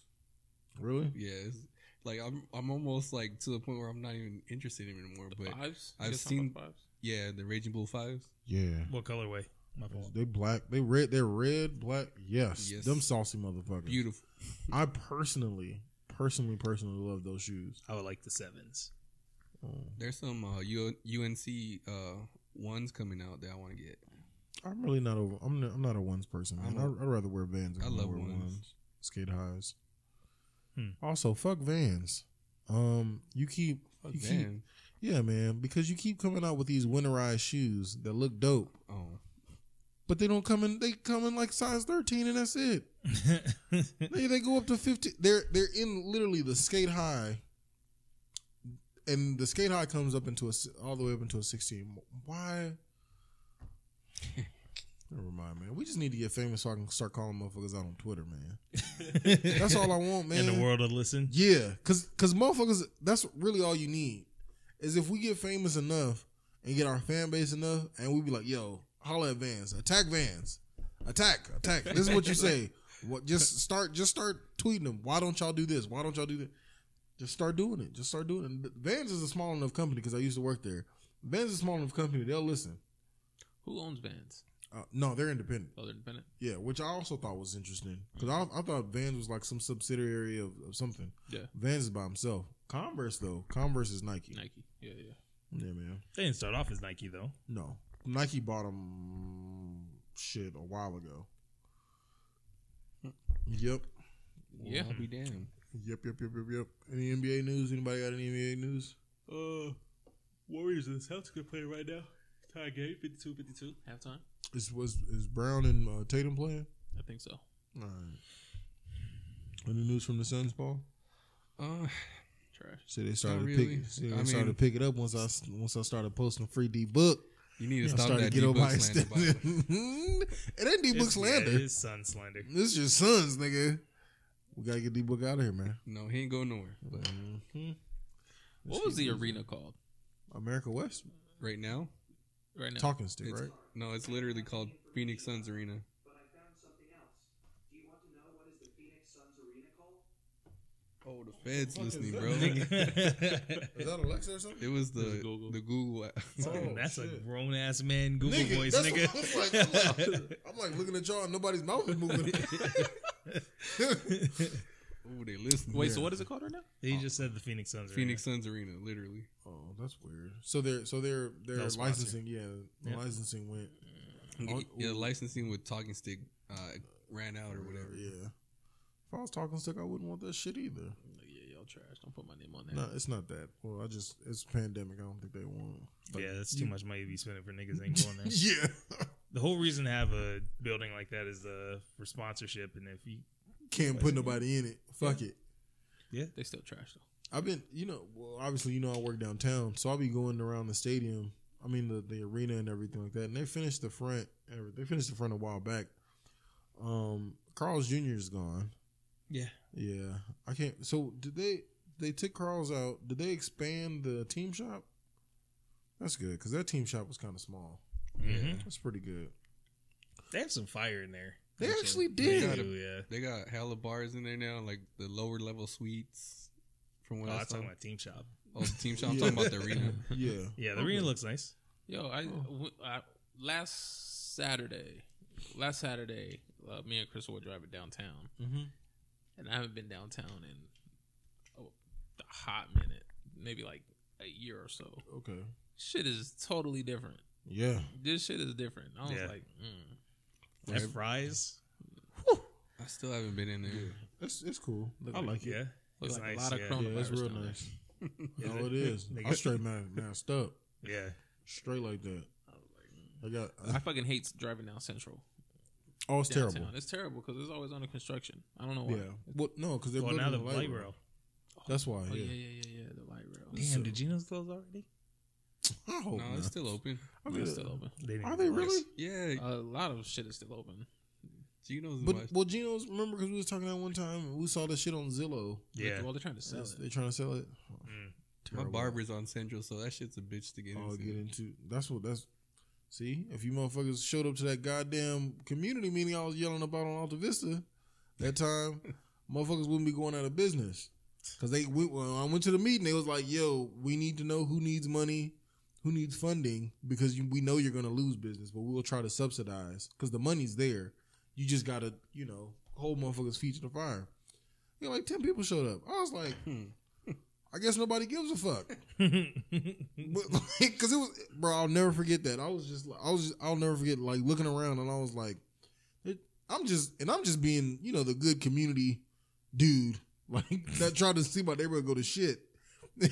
Really? Yeah, it's, like I'm I'm almost like to the point where I'm not even interested in it anymore. But Fives. I've You guys talking seen- fives? yeah, the Raging Bull fives. Yeah. What colorway? My fault. They black. They red. They're red, black. Yes. Yes. Them saucy motherfuckers. Beautiful. I personally, personally, personally love those shoes. I would like the sevens. Oh. There's some uh, UNC uh, ones coming out that I want to get. I'm really not over. I'm not, I'm not a ones person, man. I'm i a- would rather wear Vans. Than I love wear ones. Skate highs. Hmm. Also, fuck Vans. Um, you keep, Fuck you keep, yeah, man, because you keep coming out with these winterized shoes that look dope, Oh, but they don't come in. They come in like size 13, and that's it. they they go up to 50. They're they're in literally the skate high, and the skate high comes up into a all the way up into a 16. Why? Never mind, man. We just need to get famous so I can start calling motherfuckers out on Twitter, man. That's all I want, man. In the world to listen. Yeah, cause cause motherfuckers, that's really all you need. Is if we get famous enough and get our fan base enough, and we be like, "Yo, holla at Vans, attack Vans, attack, attack." This is what you say. What? Just start, just start tweeting them. Why don't y'all do this? Why don't y'all do that? Just start doing it. Just start doing it. Vans is a small enough company because I used to work there. Vans is a small enough company. They'll listen. Who owns Vans? Uh, no, they're independent. Oh, they're independent. Yeah, which I also thought was interesting because I, I thought Vans was like some subsidiary of, of something. Yeah. Vans is by himself. Converse though, Converse is Nike. Nike. Yeah, yeah. Yeah, man. They didn't start off as Nike though. No, Nike bought them shit a while ago. Yep, well, Yeah. I'll be damned. yep, yep, yep, yep, yep. Any NBA news? Anybody got any NBA news? Uh, Warriors in the Celtics are playing right now. Tie game 52-52. Halftime. Is was is Brown and uh, Tatum playing? I think so. All right. Any news from the Suns, Paul? Uh, Trash. See, they started to really. pick. See, they I started to mean- pick it up once I once I started posting free D book. You need to I stop started that to get on D-book my slander. by the. It ain't D book It's- slander. Yeah, it is sun slander. This is your Suns, nigga. We gotta get D book out of here, man. No, he ain't going nowhere. But Mhm. What was the arena called America West right now, right now? talking stick, it's, right? no, it's literally called Phoenix Suns Arena. But I found something else. Do you want to know what is the Phoenix Suns arena called? Oh, the feds listening, bro. Is that Alexa or something? it was the It Google. the Google. app. Oh, That's a grown ass man Google Nigga, voice, nigga. what I'm like, I'm like, I'm like looking at y'all and nobody's mouth is moving. oh, they listening. Wait, so what is it called right now? he just said the Phoenix Suns. Arena. Phoenix Suns Arena, literally. oh, that's weird. So they're so they're they're No licensing. Yeah, the Yeah. licensing went. Oh, yeah, licensing with Talking Stick uh, ran out or whatever. Yeah. If I was talking stick, I wouldn't want that shit either. Yeah, y'all trash. Don't put my name on that. No, it's not that. Well, I just it's pandemic. I don't think they want. Like, Yeah, that's too much money to be spending for niggas ain't going there. yeah. the whole reason to have a building like that is uh, for sponsorship, and if you Can't put nobody in it. Fuck it. Yeah, they still trash though. I've been, you know, well, obviously, you know, I work downtown, so I'll be going around the stadium. I mean, the, the arena and everything like that. And they finished the front. They finished the front a while back. Um, Carl's Jr. is gone. Yeah Yeah, I can't. So did they? They took Carl's out. Did they expand the team shop? That's good because that team shop was kind of small. Mhm. That's pretty good. they have some fire in there. They actually They did. do, yeah. They got hella bars in there now, like the lower level suites From what Oh, I I'm talking about Team Shop. Oh, the team shop. I'm Yeah. talking about the arena. Yeah. Yeah, the arena looks nice. Yo, I, w- I- last Saturday, last Saturday, uh, me and Chris were driving downtown, Mm-hmm. And I haven't been downtown in oh, a hot minute, maybe like a year or so. Okay. Shit is totally different. Yeah. This shit is different. I was Yeah. like, mm. That fries. I still haven't been in there. It's it's cool. I like it. Yeah, Looks It's like a nice, lot of yeah. coronavirus. Yeah, it's real down there. nice. Is no, it? it is. I got- straight man masked up. Yeah, Straight like that. I got. I fucking hate driving down Central. Oh, it's Downtown. terrible. It's terrible because it's always under construction. I don't know why. Yeah. Well, no, because they're well building now the the light rail. That's why. Oh yeah. yeah, yeah, yeah, yeah. The light rail. Damn, So- did Geno's close already? I hope No, not. it's still open. I mean, It's still open. They Are they really? Yeah, A lot of shit is still open. Gino's. But well, Geno's remember because we was talking that one time and we saw that shit on Zillow. Yeah, Well, they're trying to sell That's- it. They're trying to sell it. Mm. my barber's on Central, so that shit's a bitch to get I'll into. get into. That's what. That's. See, if you motherfuckers showed up to that goddamn community meeting I was yelling about on Alta Vista, that time, motherfuckers wouldn't be going out of business. Cause they went, when I went to the meeting, they was like, "Yo, we need to know who needs money, who needs funding, because you, we know you're gonna lose business, but we will try to subsidize because the money's there. You just gotta, you know, hold motherfuckers' feet to the fire." You know, like ten people showed up. I was like, hmm. I guess nobody gives a fuck. But like, cause it was, bro. I'll never forget that. I was just, I was, just, I'll never forget like looking around and I was like, it, I'm just, and I'm just being, you know, the good community dude, like that tried to see my neighborhood go to shit. And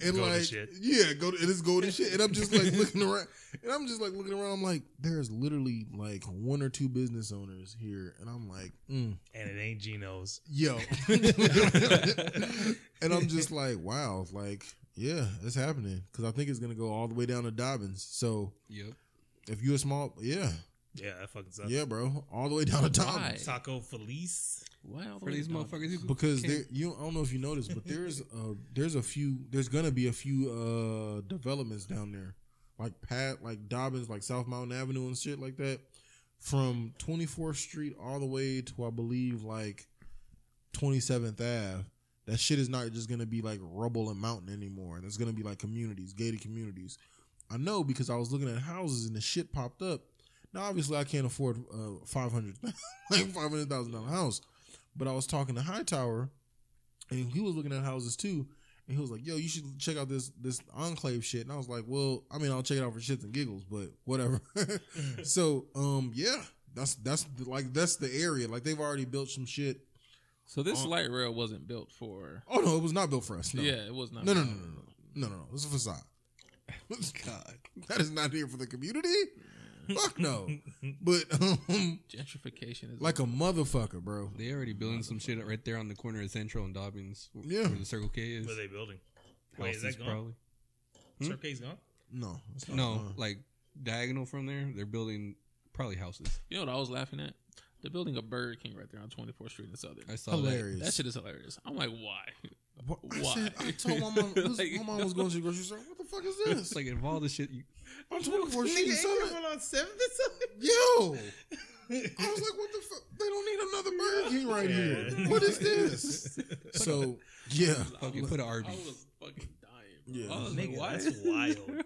Go to like, shit. yeah, go to, it is golden shit. And I'm just like looking around, and I'm just like looking around. I'm like, there's literally like one or two business owners here, and I'm like, mm, and it ain't Geno's. yo, and I'm just like, wow, like, yeah, it's happening because I think it's gonna go all the way down to Dobbins. So Yep. if you're a small, yeah, Yeah, that fucking sucks. yeah, bro, all the way down to Why? Dobbins Taco Felice. Wow, For these motherfuckers, you because can't- there, you, I don't know if you noticed, but there's uh there's a few, there's gonna be a few uh developments down there, like Pat, like Dobbins, like South Mountain Avenue and shit like that, from 24th Street all the way to I believe like 27th Ave. That shit is not just gonna be like rubble and mountain anymore. There's gonna be like communities, gated communities. I know because I was looking at houses and the shit popped up. Now, obviously, I can't afford uh, five hundred, like five hundred thousand dollar house. But I was talking to Hightower, and he was looking at houses too. And he was like, "Yo, you should check out this this enclave shit." And I was like, "Well, I mean, I'll check it out for shits and giggles, but whatever." so, um, yeah, that's that's the, like that's the area. Like they've already built some shit. So this Uh, light rail wasn't built for. Oh no, it was not built for us. No. Yeah, it was not. No, no, no, no, no, no, no, no. It's a facade. God, that is not here for the community. Fuck no. But um, Gentrification is like a motherfucker, bro. They already building some shit right there on the corner of Central and Dobbins. wh- Yeah. Where the Circle K is. What are they building? Wait, is Houses, that gone? probably. Hmm? Circle K's gone? No, it's not, No, like diagonal from there, they're building probably houses. You know what I was laughing at? They're building a Burger King right there on 24th Street in Southern. I saw hilarious. That shit is hilarious. I'm like, why? What- I, said, I told my mom, this, Like- my mom was going to the grocery store. What the fuck is this? It's like of all the shit you. on 24th Street, son. on 7th Yo, I was like, what the fuck? They don't need another Burger King right Yeah. here. What is this? so yeah, Fucking put an I was fucking dying. Bro. Yeah. I was like, Nigga, why? that's wild.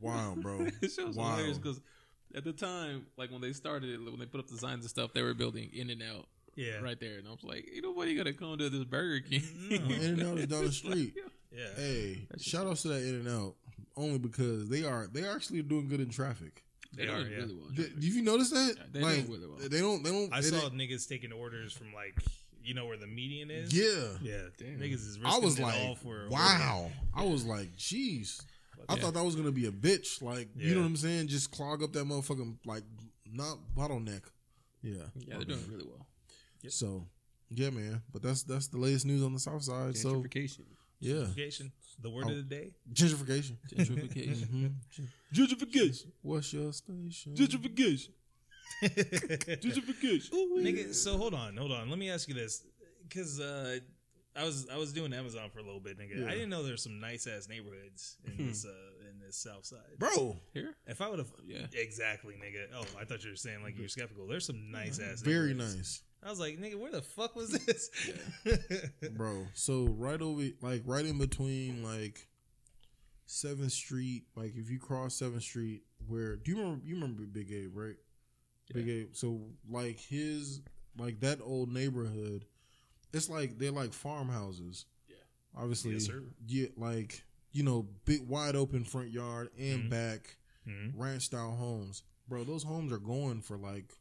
wow, bro. It was Wow. hilarious because at the time, like when they started it, when they put up the signs and stuff, they were building In and Out Yeah. right there, and I was like, ain't nobody gonna come to this Burger King. In and Out is down the street. Yeah. Hey, shout outs to that In and Out only because they are they are actually doing good in traffic. They They are are, yeah. really well. Did, did you notice that? Yeah, they like, do really well. They don't. They don't. I they saw don't- niggas taking orders from like, you know where the median is? Yeah. Yeah. Damn. Niggas is risking I was it like, all for a wow. I was like, jeez. I Yeah. thought that was gonna be a bitch. Like, you Yeah. know what I'm saying? Just clog up that motherfucking like not bottleneck. Yeah. Yeah, they're doing really well. So, yeah, man. But that's that's the latest news on the south side. So, yeah, Gentrification. The word Oh. of the day. gentrification. Gentrification. Mhm. Gentrification. What's your station? Gentrification. Gentrification. Nigga, so hold on, hold on. Let me ask you this, because uh, I was I was doing Amazon for a little bit, nigga. Yeah. I didn't know there's some nice ass neighborhoods in Hmm. this uh, in ass South Side. bro. Here, If I would have, Yeah. exactly, nigga. Oh, I thought you were saying like you're skeptical. There's some mm-hmm. nice ass, Very neighborhoods. nice, I was like, nigga, where the fuck was this? bro. So right over, like right in between, like Seventh Street. Like if you cross Seventh Street, where do you remember? You remember Big Abe, right? Big Abe. So like his, like that old neighborhood. It's like they're like farmhouses. Yeah. Obviously, Yes, sir. yeah, like you know, big wide open front yard and Mhm. back. Mhm. ranch style homes, bro. Those homes are going for like,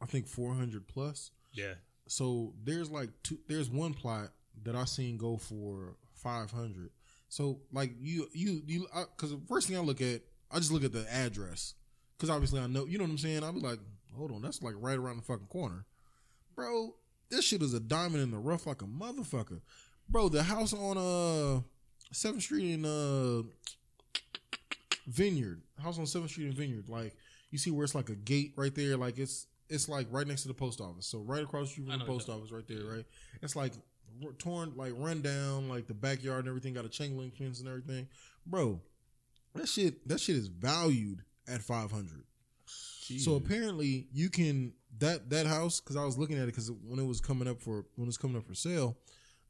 I think four hundred plus. Yeah, So there's like two. There's one plot that I seen go for five hundred. So like you you you because the first thing I look at, I just look at the address because obviously I know you know what I'm saying. I'll be like, hold on, that's like right around the fucking corner, bro. This shit is a diamond in the rough like a motherfucker, bro. The house on uh Seventh Street and uh Vineyard, house on Seventh Street and Vineyard, like you see where it's like a gate right there, like it's it's like right next to the post office. So right across the street from the post office, right there, right. It's like torn, like run down, like the backyard and everything got a chain link fence and everything, bro. That shit, that shit is valued at five hundred. So apparently you can that that house because I was looking at it because when it was coming up for when it was coming up for sale,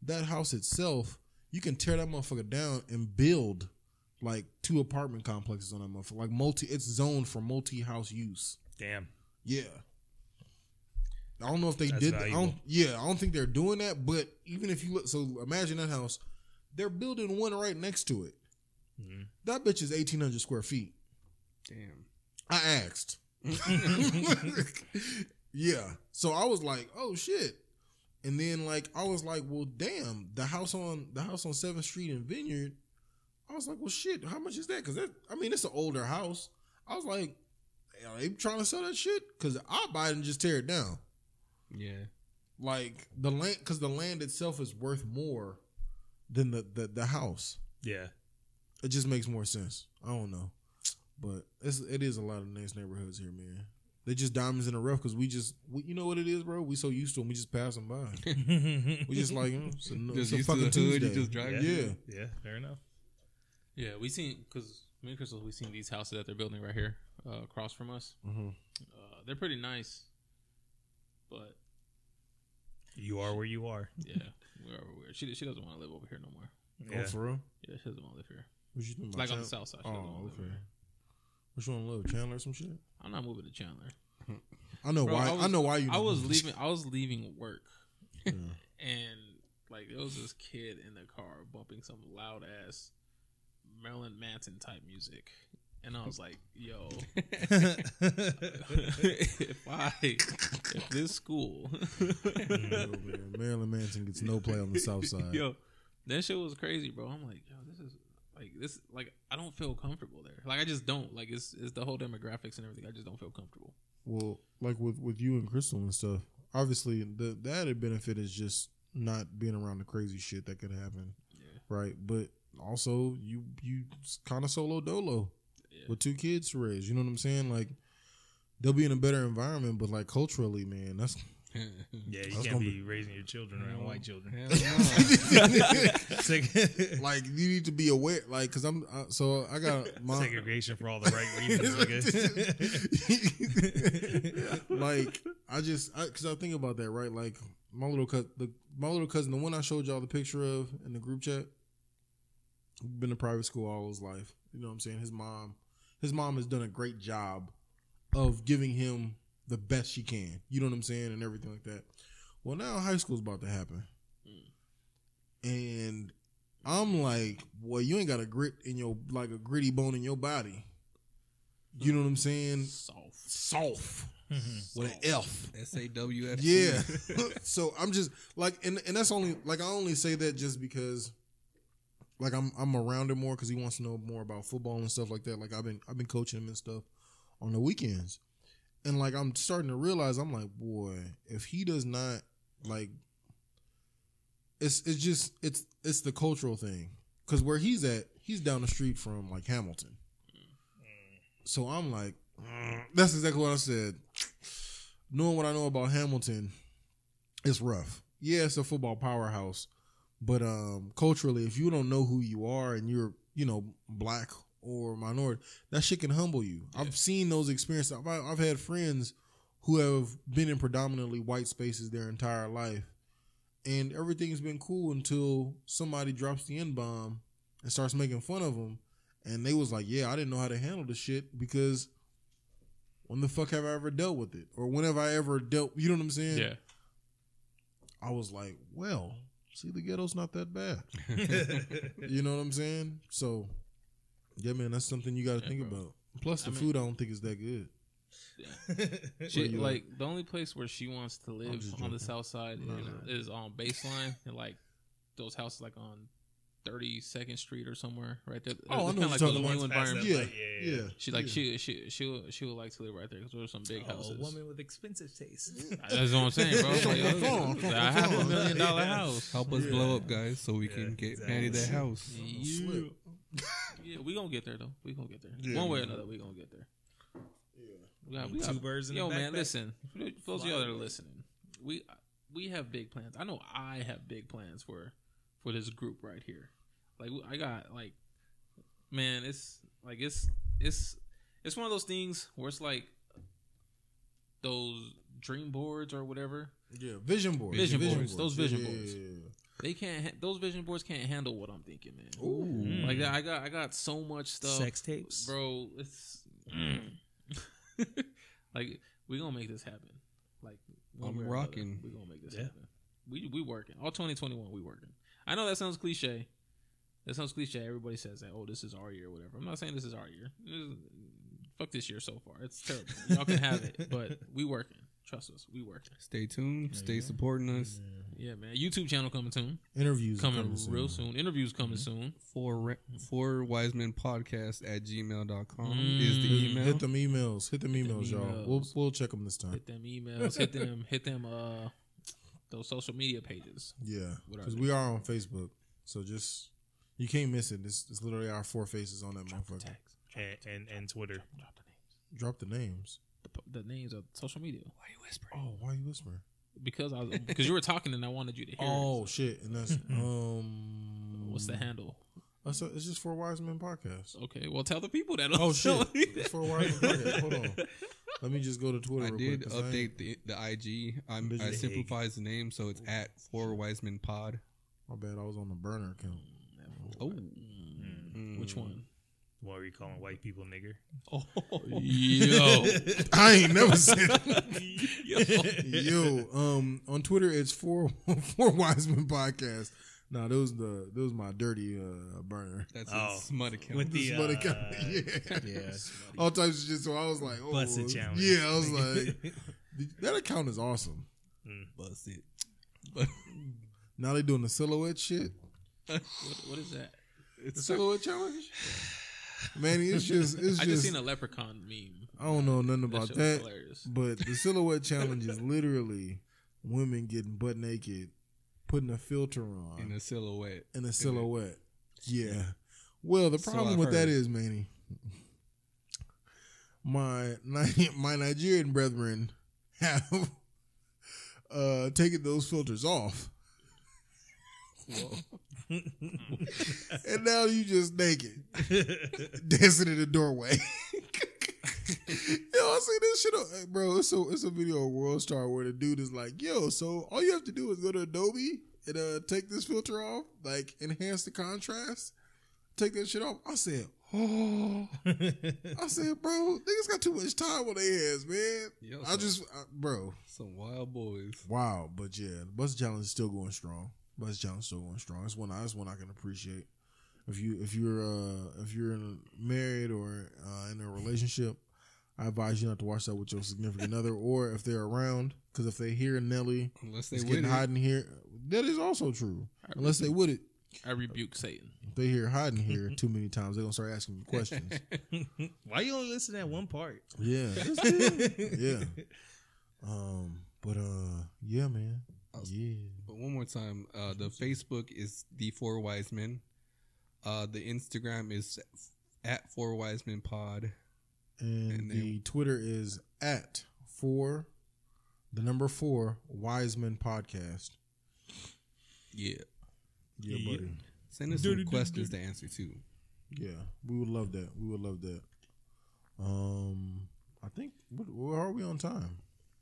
that house itself you can tear that motherfucker down and build like two apartment complexes on that motherfucker like multi it's zoned for multi house use. damn. Yeah. I don't know if they That's did. That. I don't. Yeah, I don't think they're doing that. But even if you look, so imagine that house, they're building one right next to it. Mhm. That bitch is eighteen hundred square feet. Damn. I asked. yeah. So I was like, oh shit. And then like I was like, well damn, the house on the house on Seventh Street in Vineyard. I was like, well shit, how much is that? Cause that I mean it's an older house. I was like, are they trying to sell that shit? Cause I'll buy it and just tear it down. Yeah. Like the land cause the land itself is worth more than the, the, the house. Yeah, It just makes more sense. I don't know, but it's it is a lot of nice neighborhoods here, man. They just diamonds in the rough because we just we, you know what it is, bro. We so used to them, we just pass them by. We just like mm, it's a, Just it's a fucking the hood, you Tuesday. just drive yeah, Yeah. yeah. Fair enough. yeah, we seen because me and Crystal, we seen these houses that they're building right here uh, across from us. Mhm. Uh, they're pretty nice, but You are where you are. yeah, we're over weird. She she doesn't want to live over here no more. Yeah. Oh, for real? Yeah, she doesn't want to live here. What you think Like on the south side. She doesn't wanna Oh, live okay. here. What you want to live, Chandler or some shit? I'm not moving to Chandler. I know Bro, why. I, was- know why you. I was moving. leaving. I was leaving work, Yeah. and like there was this kid in the car bumping some loud ass Marilyn Manson type music, and I was like, "Yo, if I if this school, man. Marilyn Manson gets no play on the south side. yo, that shit was crazy, bro. I'm like, yo, this is like this like I don't feel comfortable there. Like I just don't like it's it's the whole demographics and everything. I just don't feel comfortable. Well, like with with you and Crystal and stuff. Obviously, the the added benefit is just not being around the crazy shit that could happen, Yeah, right? But also, you you kind of solo dolo yeah. with two kids to raise. You know what I'm saying? Like they'll be in a better environment, but like culturally, man, that's Yeah, you can't be, be- raising your children around white children. No. Like you need to be aware. Like, cause I'm uh, so I got my Segregation for all the right reasons. nigga. like I just because I, think about that right. Like my little cousin, the my little cousin, the one I showed y'all the picture of in the group chat, been to private school all his life. You know what I'm saying? His mom, his mom has done a great job of giving him the best she can. You know what I'm saying, and everything like that. Well, now high school's about to happen, and I'm like, well, you ain't got a grit in your like a gritty bone in your body. You know what I'm saying? Soft. Soft mm-hmm. with an F. S A W F. Yeah. so I'm just like, and and that's only like I only say that just because, like I'm I'm around him more because he wants to know more about football and stuff like that. Like I've been I've been coaching him and stuff on the weekends, and like I'm starting to realize I'm like, boy, if he does not like, it's it's just it's it's the cultural thing because where he's at, he's down the street from like Hamilton. So I'm like, mm, that's exactly what I said. Knowing what I know about Hamilton, it's rough. Yeah, it's a football powerhouse, but um, culturally, if you don't know who you are and you're you know, black or minority, that shit can humble you. I've seen those experiences. I've, I've had friends who have been in predominantly white spaces their entire life, and everything's been cool until somebody drops the N bomb and starts making fun of them, and they was like, "Yeah, I didn't know how to handle the shit because." When the fuck have I ever dealt with it? Or when have I ever dealt, you know what I'm saying? Yeah. I was like, well, see, the ghetto's not that bad. you know what I'm saying? So, yeah, man, that's something you got to Yeah, think bro. about. Plus, the I mean- food I don't think is that good. She, you like the only place where she wants to live just on the south side No, is, is on baseline and like those houses like on 32nd Street or somewhere right there. Oh, I know Kinda like you're those talking about. England Past environments. that Yeah, light, yeah, yeah, yeah. She like she she she would, she would like to live right there because there are some big Oh, houses. a woman with expensive taste. That's what I'm saying, bro. Like, Come on, come I have a million dollar Yeah. house. Help us Yeah. blow up, guys, so we Yeah, can get exactly. Manny that house. Yeah. Slip. yeah, we gonna get there though. We gonna get there. Yeah, One way or another, we gonna get there. Yeah. We got, Two we got, birds in Yo, a man, listen. For those of y'all that are listening, we we have big plans. I know I have big plans for for this group right here. Like I got like, man, it's like it's it's it's one of those things where it's like those dream boards or whatever. Yeah, vision boards. Vision boards, those vision Yeah, boards. yeah, yeah, They can't. Ha- those vision boards can't handle what I'm thinking, man. yeah. Ooh. Like I mm. got I got so much stuff. Sex tapes. bro. It's like we gonna make this happen. Like I'm way another, rocking. We gonna make this Yeah. happen. We we working all 2021. We working. I know that sounds cliche. That sounds cliche. Everybody says that. Oh, this is our year, or whatever. I'm not saying this is our year. This is- fuck this year so far. It's terrible. Y'all can have it, but we working. Trust us. We work. Stay tuned. Stay supporting us. Yeah, man. YouTube channel coming soon. Interviews are Coming, real soon. soon. Interviews coming soon. For re- for Wiseman Podcast at gmail.com Mm. is the email. Hit them emails. Hit them Hit them emails, y'all. We'll we'll check them this time. Hit them emails. hit them. Hit them. Uh, those social media pages. Yeah, because we are on Facebook, so just you can't miss it. This it's literally our four faces on that motherfucker. Tags. and, and and Twitter. Drop the names. Drop the names. The, the names of social media. Why are you whispering? Oh, why are you whispering? Because I was, because you were talking and I wanted you to hear. Oh it. shit! And that's um. what's the handle? That's a, it's just for Wise Men podcast. Okay, well tell the people that. Oh shit! It's for Wise Men podcast. Hold on. Let me just go to Twitter. I real did quick, 'cause I update the the IG. I'm, Did I you? simplifies the name, so it's at for Wiseman Pod. My bad. I was on the burner account. Oh, Mm. Which one? What are you calling white people nigger? Oh, yo, I ain't never said. yo. Yo, um, on Twitter it's for for Wiseman podcast. No, those the those my dirty uh burner. that's Oh, a smut account. with the This is what it uh, got- yeah. yeah, all types of shit. So I was like, oh, busted challenge. yeah. I was like, that account is awesome. Bust it. But Now they doing the silhouette shit. What, what is that? The it's silhouette challenge. Man, it's just it's I just just seen a leprechaun meme. I don't know nothing about shit that. hilarious. But the silhouette challenge is literally women getting butt naked, putting a filter on in a silhouette. in a silhouette. Yeah. Well, the problem I've with that heard. is, Manny, my my Nigerian brethren have uh, taken those filters off, and now you just naked dancing in the doorway. Yo, I see this shit, on, bro. It's a it's a video of World Star where the dude is like, "Yo, so all you have to do is go to Adobe and uh, take this filter off, like enhance the contrast, take that shit off." I said, "Oh," I said, "Bro, niggas got too much time on their hands, man." Yo, I just, uh, bro, Some wild boys. wow, but yeah, the bus challenge is still going strong. Bus challenge is still going strong. That's one. That's one I can appreciate. If you if you're uh if you're in a, married or uh, in a relationship, I advise you not to watch that with your significant other, or if they're around, because if they hear Nelly Unless they getting hiding here, that is also true. Unless they would it, I rebuke Satan. if they hear hiding here too many times, they're gonna start asking you questions. Why you only listen to that one part? yeah, yeah. Um, but uh, yeah, man, yeah. But one more time, uh, the Facebook is the Four Wise Men. Uh, the Instagram is at Four Wise Men Pod. And, And the then- Twitter is at four, the number four Wiseman podcast. Yeah. Yeah, Yeah. buddy. Send us some questions to answer too. Yeah, we would love that. We would love that. Um, I think where are we on time?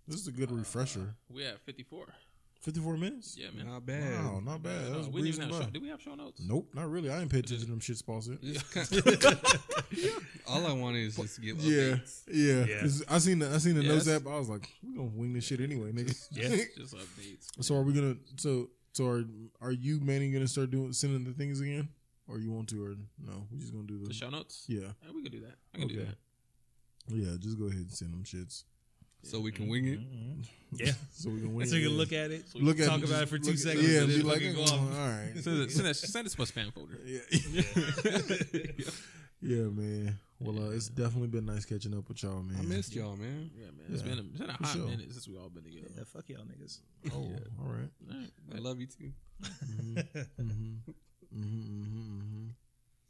This is a good refresher. We have 54. Minutes. Yeah, man. Not bad. Wow, not bad. That was we didn't even have show, did we have show notes? Nope, not really. I didn't pay attention to them shits Paul said. It's All I wanted is just to give Yeah, updates. yeah. Yeah. 'Cause I seen the I seen the Yeah, notes app. I was like, we gonna wing this shit anyway, nigga. Yeah. Just updates. so are we gonna? So so are are you Manny gonna start doing sending the things again, or you want to, or no? We just gonna do the, The show notes? Yeah, Yeah, we can do that. I can do that. yeah. Just go ahead and send them shits. So we can wing it. Mhm. Yeah. So we can wing. It. So you it, can look at it. So look at talk it, about it for two seconds Yeah, and and be like, go oh, off. all right. Send it, send, it, send it to my spam folder. Yeah, yeah, yeah, man. Well, uh, it's definitely been nice catching up with y'all, man. I missed y'all, man. Yeah, man. It's Yeah, been a, it's been a hot sure. minute since we all been together. Yeah, fuck y'all niggas. Oh, all right. All right. I love you too. Mm-hmm. Mm-hmm. Mm-hmm. Mm-hmm.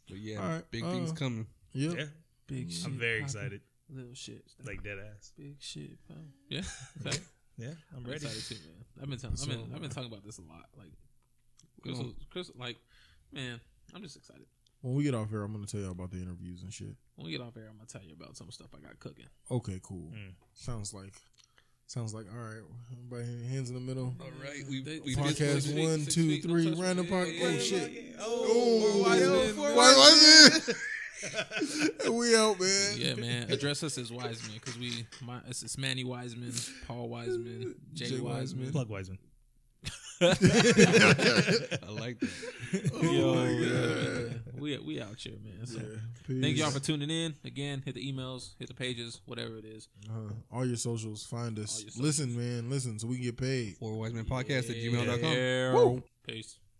But yeah, All right, big things uh, coming. Yep. Yeah. Big shit. I'm very poppin'. excited. Little shit. Like dead ass. big shit. fam. Yeah. Okay. Yeah, I'm I'm ready. excited too, man. I've been telling. I've been. I've been talking about this a lot. Like, We Chris, don't- Chris, like, man, I'm just excited. When we get off here, I'm gonna tell you about the interviews and shit. When we get off air, I'm gonna tell you about some stuff I got cooking. Okay, cool. Mm. Sounds like sounds like all right. Everybody hands in the middle. All right, we They- we Six Podcast feet, one, six two, feet, three, don't touch me. random Yeah, park. yeah, Oh yeah, shit. Oh, Wise yo, men, four wise wise men. we out, man. Yeah, man. Address us as Wiseman because we. My, it's, it's Manny Wiseman, Paul Wiseman, Jay, Jay Wiseman. Plug Wiseman. I like that. Yo, my yeah, God. man. we we out here, man. So. Yeah, Thank y'all for tuning in. Again, hit the emails, hit the pages, whatever it is. uh, all your socials. Find us. All your Listen, man. Listen, so we can get paid. Four Wise Men Podcast at gmail.com. Yeah. Woo. Peace.